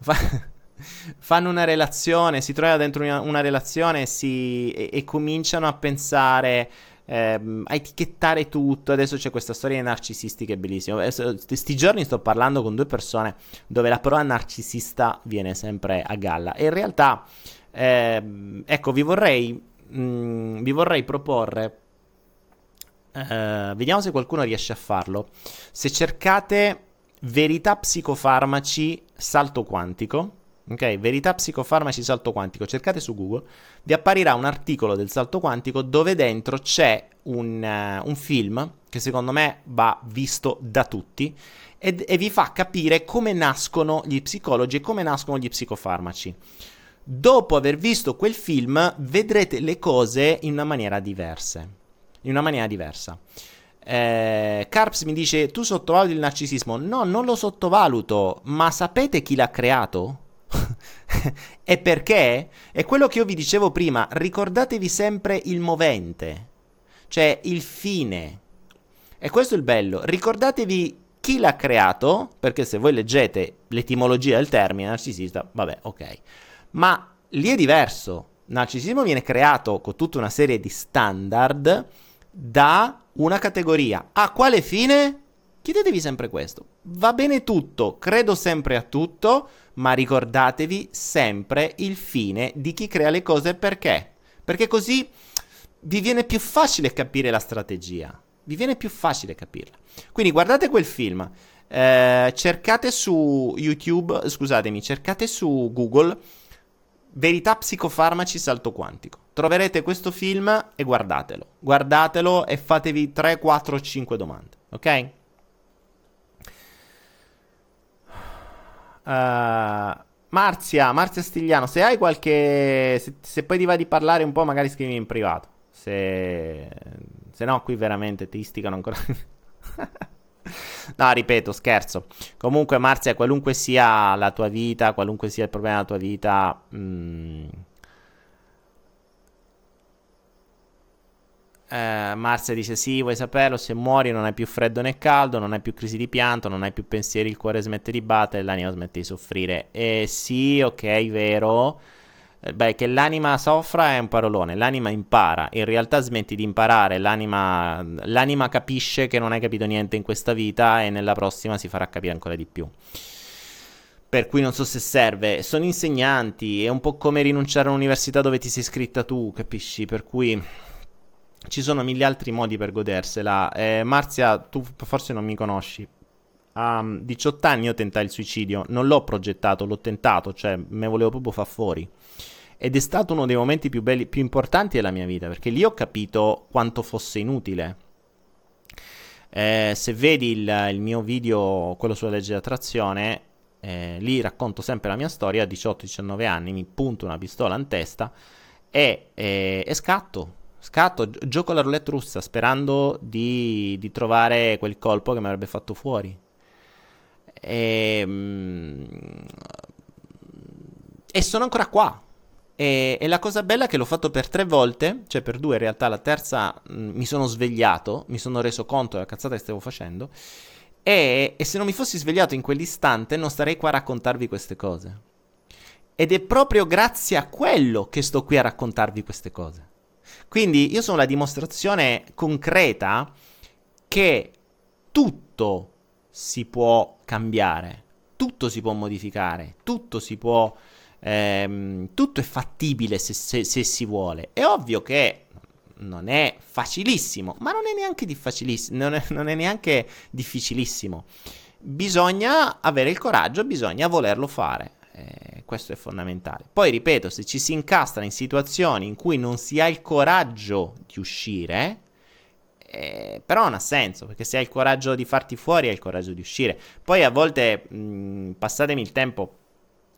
Fa- fanno una relazione, si trovano dentro una, una relazione si, e, e, cominciano a pensare ehm, a etichettare tutto. Adesso c'è questa storia narcisistica, è bellissima. Questi giorni sto parlando con due persone dove la parola narcisista viene sempre a galla. E in realtà, ehm, ecco, vi vorrei, mh, mm, vi vorrei proporre. Eh, vediamo se qualcuno riesce a farlo. Se cercate verità psicofarmaci salto quantico Ok, verità psicofarmaci salto quantico, cercate su Google, vi apparirà un articolo del salto quantico dove dentro c'è un, uh, un film che secondo me va visto da tutti e, e vi fa capire come nascono gli psicologi e come nascono gli psicofarmaci. Dopo aver visto quel film vedrete le cose in una maniera diversa. In una maniera diversa. Eh, Carps mi dice: Tu sottovaluti il narcisismo? No, non lo sottovaluto, ma sapete chi l'ha creato? e perché? È quello che io vi dicevo prima, ricordatevi sempre il movente, cioè il fine. E questo è il bello, ricordatevi chi l'ha creato, perché se voi leggete l'etimologia del termine narcisista, vabbè, ok. Ma lì è diverso. Narcisismo viene creato con tutta una serie di standard da una categoria. A quale fine? Chiedetevi sempre questo. Va bene tutto, credo sempre a tutto, ma ricordatevi sempre il fine di chi crea le cose perché. Perché così vi viene più facile capire la strategia. Vi viene più facile capirla. Quindi guardate quel film. Eh, cercate su YouTube, scusatemi, cercate su Google Verità psicofarmaci salto quantico. Troverete questo film e guardatelo. Guardatelo e fatevi 3, 4, 5 domande, ok? Uh, Marzia, Marzia Stigliano, se hai qualche... Se, se, poi ti va di parlare un po', magari scrivimi in privato. Se, se no, qui veramente ti istigano ancora... no, ripeto, scherzo. Comunque, Marzia, qualunque sia la tua vita, qualunque sia il problema della tua vita... Mh, Eh, Marzia dice sì, vuoi saperlo, se muori non hai più freddo né caldo, non hai più crisi di pianto, non hai più pensieri, il cuore smette di battere, l'anima smette di soffrire. E sì, ok, vero. Eh, beh, che l'anima soffra è un parolone, l'anima impara, in realtà smetti di imparare, l'anima, l'anima capisce che non hai capito niente in questa vita e nella prossima si farà capire ancora di più. Per cui non so se serve, sono insegnanti, è un po' come rinunciare all'università dove ti sei iscritta tu, capisci? Per cui ci sono mille altri modi per godersela. Eh, Marzia, tu forse non mi conosci. A 18 anni io tentai il suicidio, non l'ho progettato, l'ho tentato, cioè me volevo proprio far fuori. Ed è stato uno dei momenti più belli, più importanti della mia vita, perché lì ho capito quanto fosse inutile. Eh, se vedi il, il, mio video, quello sulla legge di attrazione, eh, lì racconto sempre la mia storia, a 18-19 anni mi punto una pistola in testa e, e, e scatto, Scatto, gioco la roulette russa sperando di, di trovare quel colpo che mi avrebbe fatto fuori. E, mm, e sono ancora qua. E, e, la cosa bella è che l'ho fatto per tre volte, cioè per due in realtà, la terza mh, mm, mi sono svegliato, mi sono reso conto della cazzata che stavo facendo. E, e se non mi fossi svegliato in quell'istante non starei qua a raccontarvi queste cose. Ed è proprio grazie a quello che sto qui a raccontarvi queste cose. Quindi io sono la dimostrazione concreta che tutto si può cambiare, tutto si può modificare, tutto si può... Ehm, tutto è fattibile se, se, se si vuole. È ovvio che non è facilissimo, ma non è neanche, non è, non è neanche difficilissimo. Bisogna avere il coraggio, bisogna volerlo fare. Eh, questo è fondamentale. Poi ripeto, se ci si incastra in situazioni in cui non si ha il coraggio di uscire, eh, però non ha senso, perché se hai il coraggio di farti fuori, hai il coraggio di uscire. Poi a volte, mh, passatemi il tempo,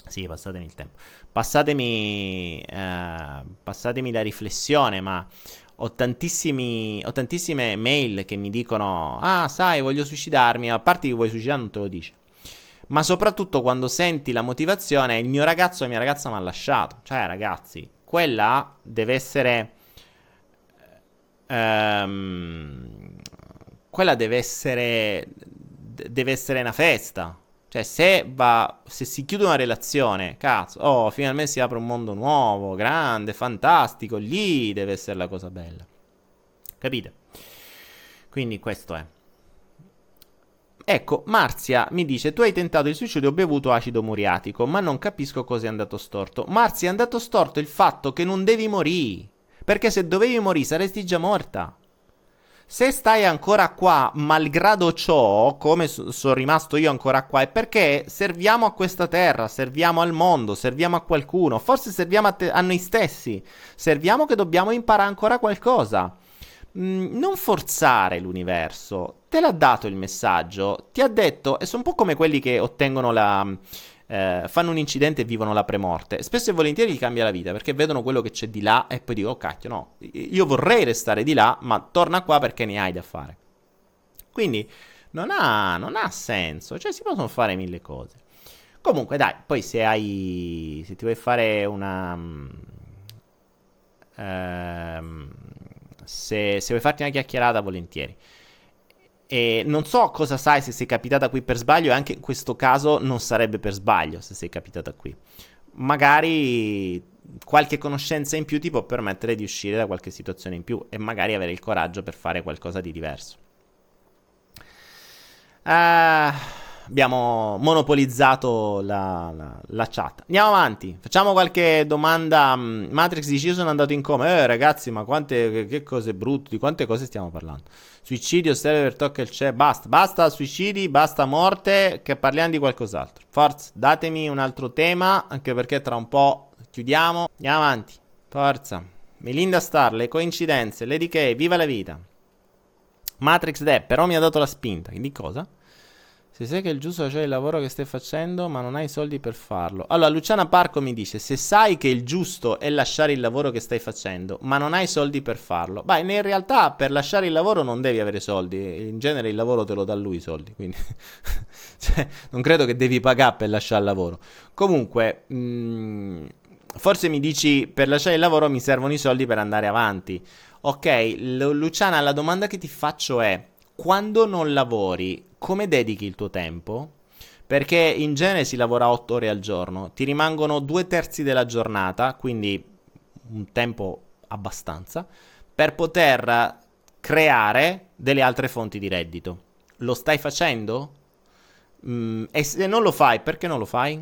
sì, passatemi il tempo, passatemi, eh, passatemi la riflessione, ma ho, ho tantissime mail che mi dicono, ah, sai, voglio suicidarmi, a parte che vuoi suicidare non te lo dice ma soprattutto quando senti la motivazione, il mio ragazzo o la mia ragazza mi ha lasciato. Cioè, ragazzi, quella deve essere... Ehm, quella deve essere... Deve essere una festa. Cioè, se, va, se si chiude una relazione, cazzo, oh, finalmente si apre un mondo nuovo, grande, fantastico, lì deve essere la cosa bella. Capite? Quindi questo è. Ecco, Marzia mi dice: Tu hai tentato il suicidio, ho bevuto acido muriatico, ma non capisco cosa è andato storto. Marzia, è andato storto il fatto che non devi morire. Perché se dovevi morire saresti già morta. Se stai ancora qua, malgrado ciò, come so- sono rimasto io ancora qua, è perché serviamo a questa terra, serviamo al mondo, serviamo a qualcuno, forse serviamo a, te- a noi stessi, serviamo che dobbiamo imparare ancora qualcosa. Mm, non forzare l'universo, te l'ha dato il messaggio, ti ha detto, e sono un po' come quelli che ottengono la... Eh, fanno un incidente e vivono la premorte. Spesso e volentieri gli cambia la vita perché vedono quello che c'è di là e poi dico, oh cacchio, no, io vorrei restare di là, ma torna qua perché ne hai da fare. Quindi non ha, non ha senso, cioè si possono fare mille cose. Comunque, dai, poi se hai. Se ti vuoi fare una. Ehm, se, se vuoi farti una chiacchierata, volentieri. E non so cosa sai se sei capitata qui per sbaglio, e anche in questo caso non sarebbe per sbaglio se sei capitata qui. Magari qualche conoscenza in più ti può permettere di uscire da qualche situazione in più e magari avere il coraggio per fare qualcosa di diverso. Ah. Uh, abbiamo monopolizzato la, la, la, chat. Andiamo avanti, facciamo qualche domanda. Mm, Matrix dice: Io sono andato in coma. Eh, ragazzi, ma quante che, che cose brutte, di quante cose stiamo parlando? Suicidio, server tocca il c'è. Basta, basta suicidi, basta morte. Che parliamo di qualcos'altro. Forza, datemi un altro tema, anche perché tra un po' chiudiamo. Andiamo avanti, forza. Melinda Star, le coincidenze, Lady K, viva la vita. Matrix Depp, però mi ha dato la spinta. Di cosa? Se sai che il giusto c'è il lavoro che stai facendo, ma non hai soldi per farlo. Allora, Luciana Parco mi dice: Se sai che il giusto è lasciare il lavoro che stai facendo, ma non hai soldi per farlo. Beh, in realtà per lasciare il lavoro non devi avere soldi. In genere il lavoro te lo dà lui i soldi. Quindi, cioè, non credo che devi pagare per lasciare il lavoro. Comunque, mh, mm, forse mi dici: Per lasciare il lavoro mi servono i soldi per andare avanti. Ok, Luciana, la domanda che ti faccio è: quando non lavori, come dedichi il tuo tempo? Perché in genere si lavora 8 ore al giorno, ti rimangono due terzi della giornata, quindi un tempo abbastanza, per poter creare delle altre fonti di reddito. Lo stai facendo? Mm, e se non lo fai, perché non lo fai?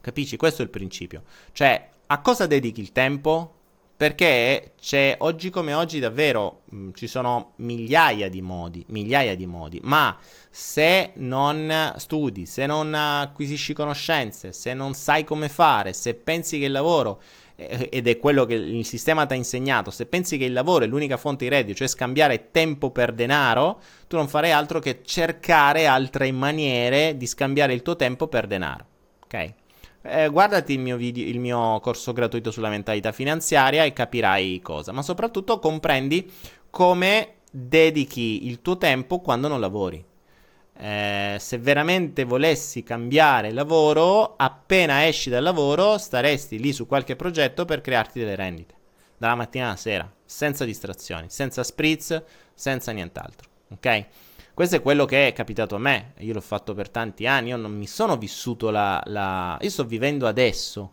Capisci? Questo è il principio. Cioè, a cosa dedichi il tempo? Perché c'è oggi come oggi davvero mh, mm, ci sono migliaia di modi, migliaia di modi, ma se non studi, se non acquisisci conoscenze, se non sai come fare, se pensi che il lavoro eh, ed è quello che il sistema ti ha insegnato, se pensi che il lavoro è l'unica fonte di reddito, cioè scambiare tempo per denaro, tu non farai altro che cercare altre maniere di scambiare il tuo tempo per denaro. Ok? Eh, guardati il mio, video, il mio corso gratuito sulla mentalità finanziaria e capirai cosa, ma soprattutto comprendi come dedichi il tuo tempo quando non lavori. Eh, se veramente volessi cambiare lavoro, appena esci dal lavoro staresti lì su qualche progetto per crearti delle rendite. Dalla mattina alla sera, senza distrazioni, senza spritz, senza nient'altro. Ok? Questo è quello che è capitato a me. Io l'ho fatto per tanti anni. Io non mi sono vissuto la. la... Io sto vivendo adesso.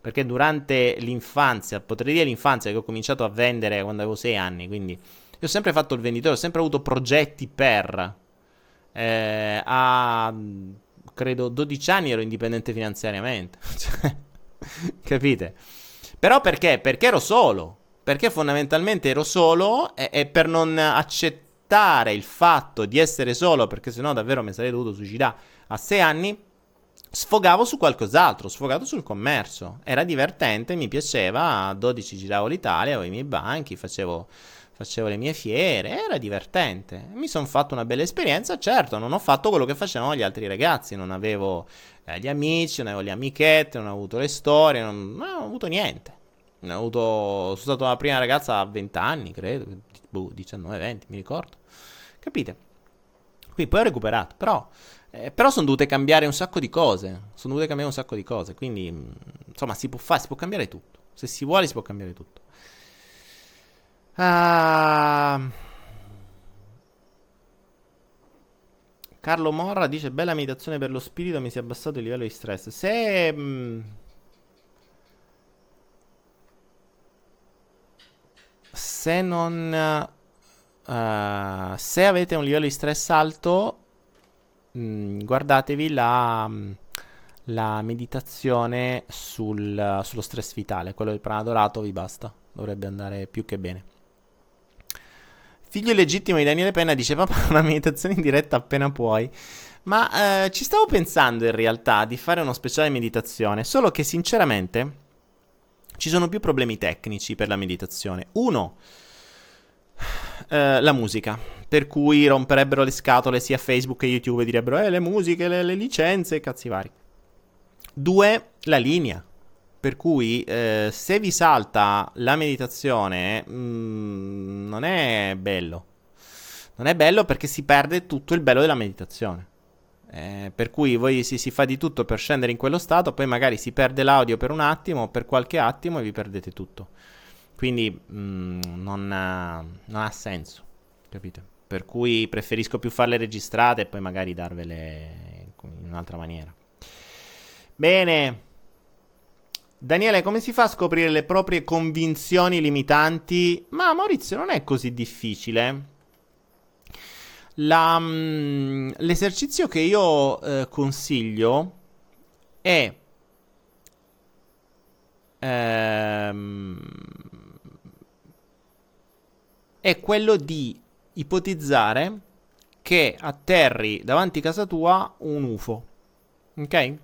Perché durante l'infanzia, potrei dire l'infanzia che ho cominciato a vendere quando avevo 6 anni. Quindi io ho sempre fatto il venditore, ho sempre avuto progetti per. Eh, a credo 12 anni ero indipendente finanziariamente. Cioè, capite? Però perché? Perché ero solo. Perché fondamentalmente ero solo e, e per non accettare accettare il fatto di essere solo, perché sennò davvero mi sarei dovuto suicidare a 6 anni, sfogavo su qualcos'altro, sfogato sul commercio. Era divertente, mi piaceva, a 12 giravo l'Italia, avevo i miei banchi, facevo, facevo le mie fiere, era divertente. Mi sono fatto una bella esperienza, certo, non ho fatto quello che facevano gli altri ragazzi, non avevo eh, gli amici, non avevo le amichette, non ho avuto le storie, non, non ho avuto niente. ho avuto, sono stato la prima ragazza a 20 anni, credo, 19-20, mi ricordo. Capite? Qui poi ho recuperato, però, eh, però sono dovute cambiare un sacco di cose. Sono dovute cambiare un sacco di cose. Quindi, mm, insomma, si può fare, si può cambiare tutto. Se si vuole, si può cambiare tutto. Ah. Carlo Morra dice: Bella meditazione per lo spirito, mi si è abbassato il livello di stress. Se. Mh, se non Uh, se avete un livello di stress alto, mh, mm, guardatevi la, mm, la meditazione sul, sullo stress vitale. Quello del prana dorato vi basta, dovrebbe andare più che bene. Figlio illegittimo di Daniele Penna dice: Papà, una meditazione in diretta appena puoi. Ma eh, ci stavo pensando in realtà di fare uno speciale meditazione, solo che sinceramente ci sono più problemi tecnici per la meditazione. Uno, eh, la musica. Per cui romperebbero le scatole sia Facebook che YouTube e direbbero, eh, le musiche, le, le licenze, cazzi vari. Due, la linea. Per cui eh, se vi salta la meditazione, mh, mm, non è bello. Non è bello perché si perde tutto il bello della meditazione. Eh, per cui voi si, si, fa di tutto per scendere in quello stato, poi magari si perde l'audio per un attimo, per qualche attimo e vi perdete tutto. Quindi mh, mm, non, ha, non, ha, senso, capite? Per cui preferisco più farle registrate e poi magari darvele in un'altra maniera. Bene. Daniele, come si fa a scoprire le proprie convinzioni limitanti? Ma Maurizio, non è così difficile. La, mh, mm, l'esercizio che io eh, consiglio è ehm, è quello di ipotizzare che atterri davanti a casa tua un UFO. Ok?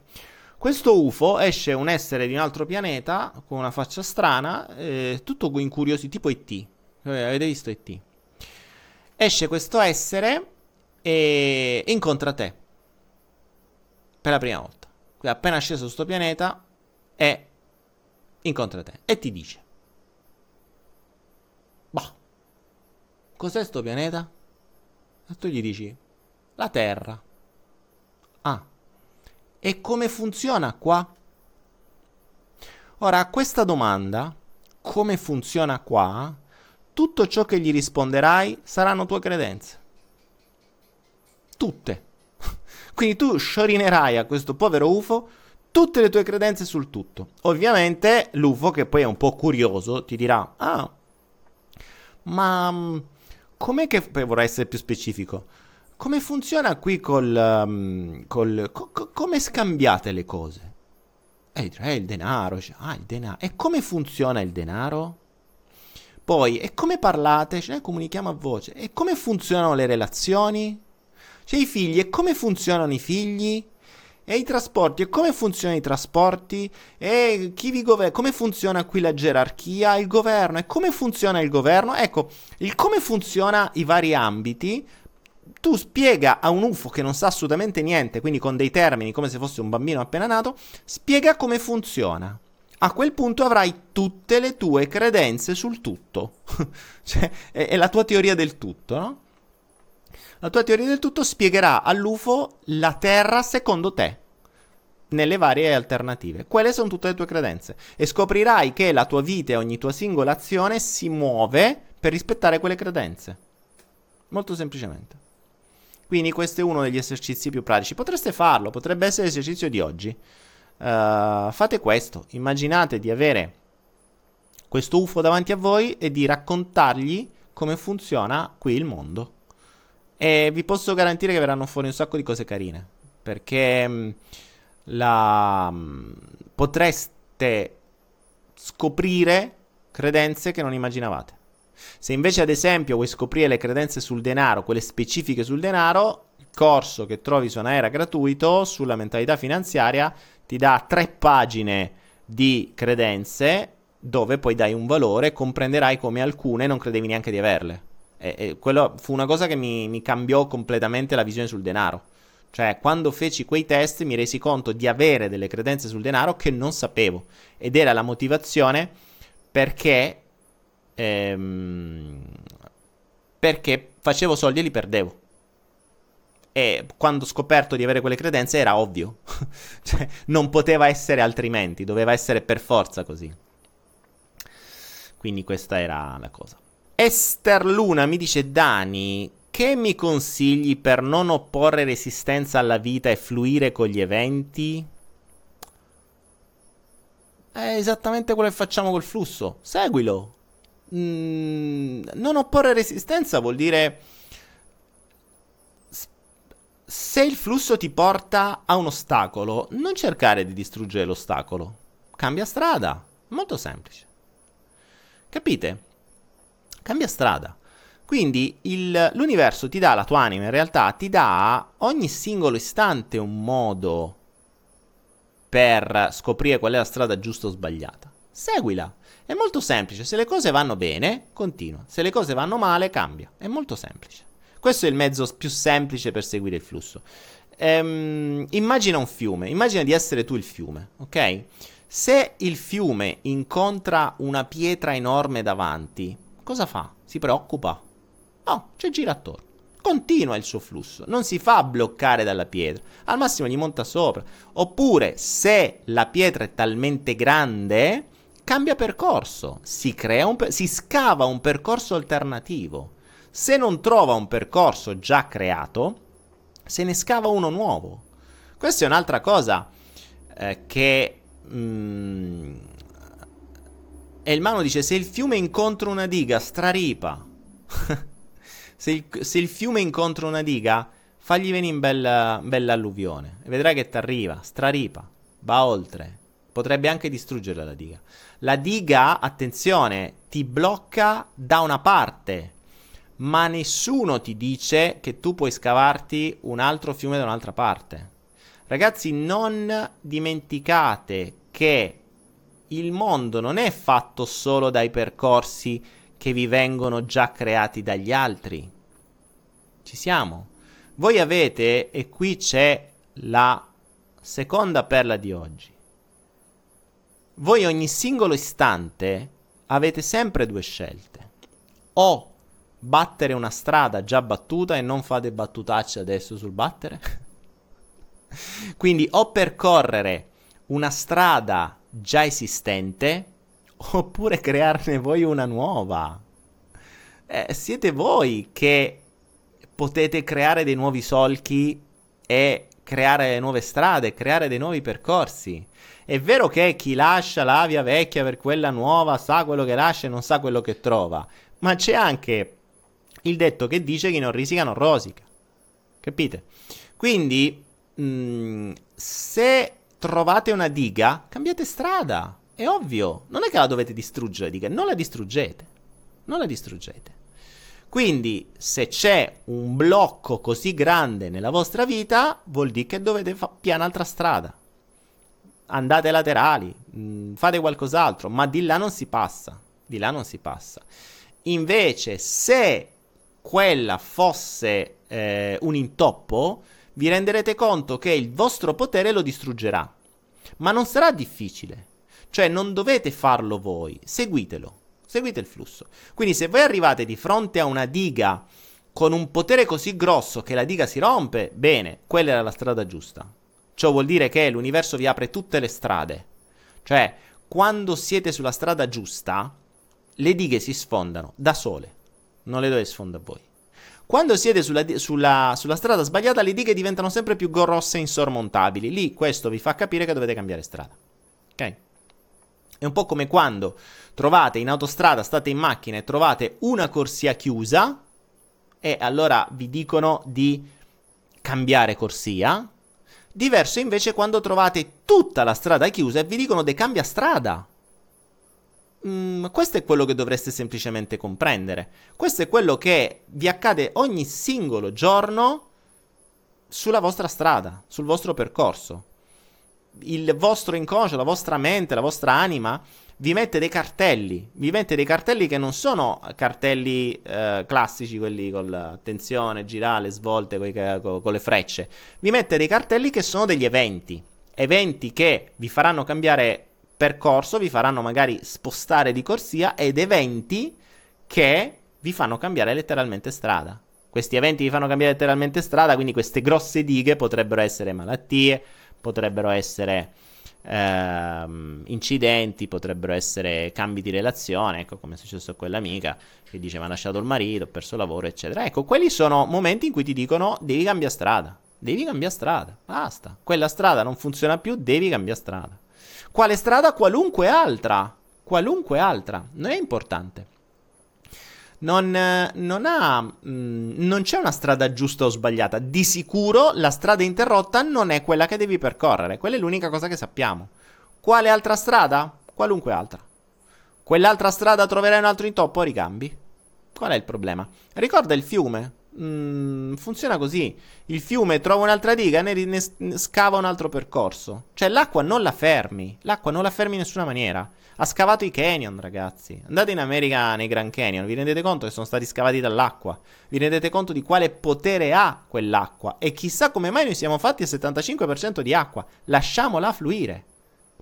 Questo UFO esce un essere di un altro pianeta con una faccia strana, eh, tutto incuriosi, tipo ET. Eh, avete visto ET? Esce questo essere e incontra te per la prima volta. Quindi appena sceso su questo pianeta e incontra te e ti dice Cos'è sto pianeta? E tu gli dici, la Terra. Ah, e come funziona qua? Ora, a questa domanda, come funziona qua, tutto ciò che gli risponderai saranno tue credenze. Tutte. Quindi tu sciorinerai a questo povero UFO tutte le tue credenze sul tutto. Ovviamente l'UFO, che poi è un po' curioso, ti dirà, ah, ma mm, com'è che poi vorrei essere più specifico? Come funziona qui col, um, col co- co- come scambiate le cose? E eh, il denaro, cioè, ah, il denaro. E come funziona il denaro? Poi, e come parlate? Cioè, comunichiamo a voce. E come funzionano le relazioni? Cioè, i figli, e come funzionano i figli? E i trasporti, e come funzionano i trasporti? E chi vi governa? Come funziona qui la gerarchia? Il governo? E come funziona il governo? Ecco, il come funziona i vari ambiti tu spiega a un UFO che non sa assolutamente niente, quindi con dei termini come se fosse un bambino appena nato, spiega come funziona. A quel punto avrai tutte le tue credenze sul tutto. cioè, è, è, la tua teoria del tutto, no? La tua teoria del tutto spiegherà all'UFO la Terra secondo te, nelle varie alternative. Quelle sono tutte le tue credenze. E scoprirai che la tua vita e ogni tua singola azione si muove per rispettare quelle credenze. Molto semplicemente. Quindi questo è uno degli esercizi più pratici. Potreste farlo, potrebbe essere l'esercizio di oggi. Uh, fate questo, immaginate di avere questo UFO davanti a voi e di raccontargli come funziona qui il mondo. E vi posso garantire che verranno fuori un sacco di cose carine. Perché mm, la, mm, potreste scoprire credenze che non immaginavate. Se invece ad esempio vuoi scoprire le credenze sul denaro, quelle specifiche sul denaro, il corso che trovi su Anaera gratuito sulla mentalità finanziaria ti dà tre pagine di credenze dove poi dai un valore, comprenderai come alcune non credevi neanche di averle. E, e quello fu una cosa che mi, mi cambiò completamente la visione sul denaro. Cioè, quando feci quei test mi resi conto di avere delle credenze sul denaro che non sapevo. Ed era la motivazione perché. Ehm, perché facevo soldi e li perdevo. E quando ho scoperto di avere quelle credenze era ovvio. cioè, non poteva essere altrimenti, doveva essere per forza così. Quindi questa era la cosa. Esther Luna mi dice Dani, che mi consigli per non opporre resistenza alla vita e fluire con gli eventi? È esattamente quello che facciamo col flusso. Seguilo. Mm, non opporre resistenza vuol dire se il flusso ti porta a un ostacolo, non cercare di distruggere l'ostacolo. Cambia strada. Molto semplice. Capite? Cambia strada. Quindi il, l'universo ti dà, la tua anima in realtà ti dà ogni singolo istante un modo per scoprire qual è la strada giusta o sbagliata. Seguila. È molto semplice. Se le cose vanno bene, continua. Se le cose vanno male, cambia. È molto semplice. Questo è il mezzo più semplice per seguire il flusso. Ehm, immagina un fiume. Immagina di essere tu il fiume, ok? Se il fiume incontra una pietra enorme davanti, cosa fa? Si preoccupa? No, ci gira attorno. Continua il suo flusso, non si fa bloccare dalla pietra, al massimo gli monta sopra. Oppure, se la pietra è talmente grande, cambia percorso, si, per- si scava un percorso alternativo. Se non trova un percorso già creato, se ne scava uno nuovo. Questa è un'altra cosa eh, che... Mm, e il mano dice: Se il fiume incontra una diga, straripa. se, il, se il fiume incontra una diga, fagli venire in bella, bella alluvione e vedrai che ti arriva, straripa, va oltre. Potrebbe anche distruggere la diga. La diga, attenzione, ti blocca da una parte, ma nessuno ti dice che tu puoi scavarti un altro fiume da un'altra parte. Ragazzi, non dimenticate che il mondo non è fatto solo dai percorsi che vi vengono già creati dagli altri. Ci siamo. Voi avete, e qui c'è la seconda perla di oggi. Voi ogni singolo istante avete sempre due scelte. O battere una strada già battuta e non fate battutacce adesso sul battere. Quindi o percorrere una strada già esistente oppure crearne voi una nuova. Eh, siete voi che potete creare dei nuovi solchi e creare nuove strade, creare dei nuovi percorsi. È vero che chi lascia la via vecchia per quella nuova sa quello che lascia e non sa quello che trova, ma c'è anche il detto che dice chi non risica non rosica. Capite? Quindi, mh, mm, se trovate una diga, cambiate strada. È ovvio, non è che la dovete distruggere, dica, non la distruggete. Non la distruggete. Quindi, se c'è un blocco così grande nella vostra vita, vuol dire che dovete fare piano altra strada. Andate laterali, mh, mm, fate qualcos'altro, ma di là non si passa. Di là non si passa. Invece, se quella fosse eh, un intoppo, vi renderete conto che il vostro potere lo distruggerà. Ma non sarà difficile. Cioè non dovete farlo voi, seguitelo, seguite il flusso. Quindi se voi arrivate di fronte a una diga con un potere così grosso che la diga si rompe, bene, quella era la strada giusta. Ciò vuol dire che l'universo vi apre tutte le strade. Cioè, quando siete sulla strada giusta, le dighe si sfondano da sole. Non le dovete sfondare voi. Quando siete sulla, sulla, sulla, strada sbagliata, le dighe diventano sempre più grosse e insormontabili. Lì questo vi fa capire che dovete cambiare strada. Ok? È un po' come quando trovate in autostrada, state in macchina e trovate una corsia chiusa e allora vi dicono di cambiare corsia. Diverso invece quando trovate tutta la strada chiusa e vi dicono di cambia strada. Mh, mm, questo è quello che dovreste semplicemente comprendere. Questo è quello che vi accade ogni singolo giorno sulla vostra strada, sul vostro percorso. Il vostro inconscio, la vostra mente, la vostra anima vi mette dei cartelli, vi mette dei cartelli che non sono cartelli eh, classici, quelli con tensione, girare, svolte, con, con le frecce, vi mette dei cartelli che sono degli eventi, eventi che vi faranno cambiare percorso, vi faranno magari spostare di corsia ed eventi che vi fanno cambiare letteralmente strada. Questi eventi vi fanno cambiare letteralmente strada, quindi queste grosse dighe potrebbero essere malattie, potrebbero essere ehm, incidenti, potrebbero essere cambi di relazione, ecco come è successo a quell'amica che dice mi ha lasciato il marito, ho perso lavoro, eccetera. Ecco, quelli sono momenti in cui ti dicono devi cambiare strada, devi cambiare strada, basta, quella strada non funziona più, devi cambiare strada. Quale strada? Qualunque altra, qualunque altra, non è importante. Non, non, ha, mh, mm, non, c'è una strada giusta o sbagliata. Di sicuro la strada interrotta non è quella che devi percorrere. Quella è l'unica cosa che sappiamo. Quale altra strada? Qualunque altra. Quell'altra strada troverai un altro intoppo? Ricambi. Qual è il problema? Ricorda il fiume. Mm, funziona così. Il fiume trova un'altra diga, ne, ne, scava un altro percorso. Cioè l'acqua non la fermi. L'acqua non la fermi in nessuna maniera. Ha scavato i canyon, ragazzi. Andate in America nei Grand Canyon, vi rendete conto che sono stati scavati dall'acqua. Vi rendete conto di quale potere ha quell'acqua. E chissà come mai noi siamo fatti al 75% di acqua. Lasciamola fluire.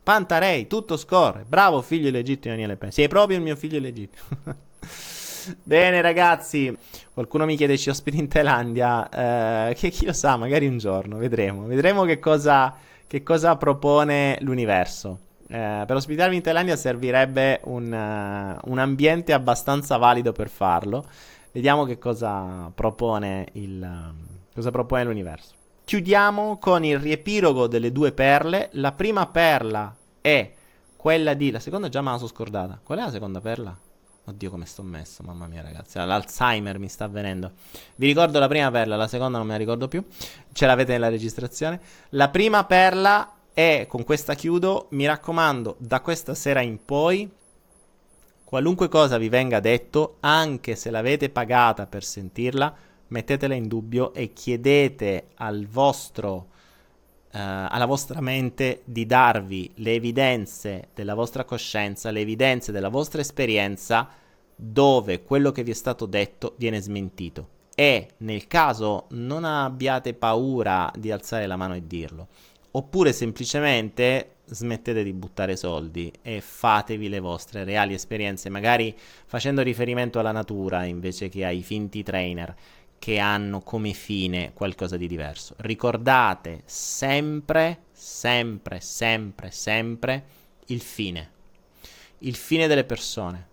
Pantarei, tutto scorre. Bravo figlio illegittimo Daniele Pensi. Sei proprio il mio figlio illegittimo. Bene ragazzi, qualcuno mi chiede ci ospiti in Thailandia, eh, che chi lo sa, magari un giorno, vedremo, vedremo che cosa, che cosa propone l'universo. Eh, per ospitarvi in Thailandia servirebbe un, uh, un, ambiente abbastanza valido per farlo. Vediamo che cosa propone, il, cosa propone l'universo. Chiudiamo con il riepilogo delle due perle. La prima perla è quella di... La seconda già me la sono scordata. Qual è la seconda perla? Oddio come sto messo, mamma mia ragazzi, l'Alzheimer mi sta avvenendo. Vi ricordo la prima perla, la seconda non me la ricordo più, ce l'avete nella registrazione. La prima perla e con questa chiudo, mi raccomando, da questa sera in poi, qualunque cosa vi venga detto, anche se l'avete pagata per sentirla, mettetela in dubbio e chiedete al vostro, alla vostra mente di darvi le evidenze della vostra coscienza, le evidenze della vostra esperienza, dove quello che vi è stato detto viene smentito. E nel caso non abbiate paura di alzare la mano e dirlo oppure semplicemente smettete di buttare soldi e fatevi le vostre reali esperienze, magari facendo riferimento alla natura invece che ai finti trainer che hanno come fine qualcosa di diverso. Ricordate sempre, sempre, sempre, sempre il fine. Il fine delle persone.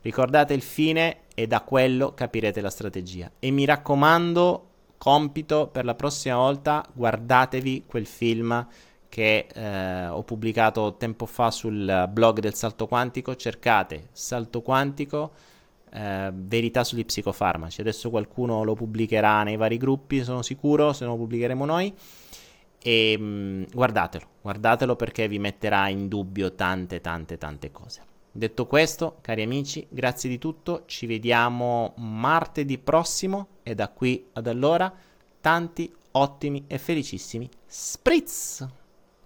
Ricordate il fine e da quello capirete la strategia. E mi raccomando, compito per la prossima volta, guardatevi quel film che eh, ho pubblicato tempo fa sul blog del salto quantico, cercate salto quantico, eh, verità sugli psicofarmaci, adesso qualcuno lo pubblicherà nei vari gruppi, sono sicuro, se no lo pubblicheremo noi, e mh, mm, guardatelo, guardatelo perché vi metterà in dubbio tante tante tante cose. Detto questo, cari amici, grazie di tutto, ci vediamo martedì prossimo e da qui ad allora tanti ottimi e felicissimi spritz!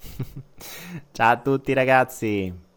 Ciao a tutti ragazzi!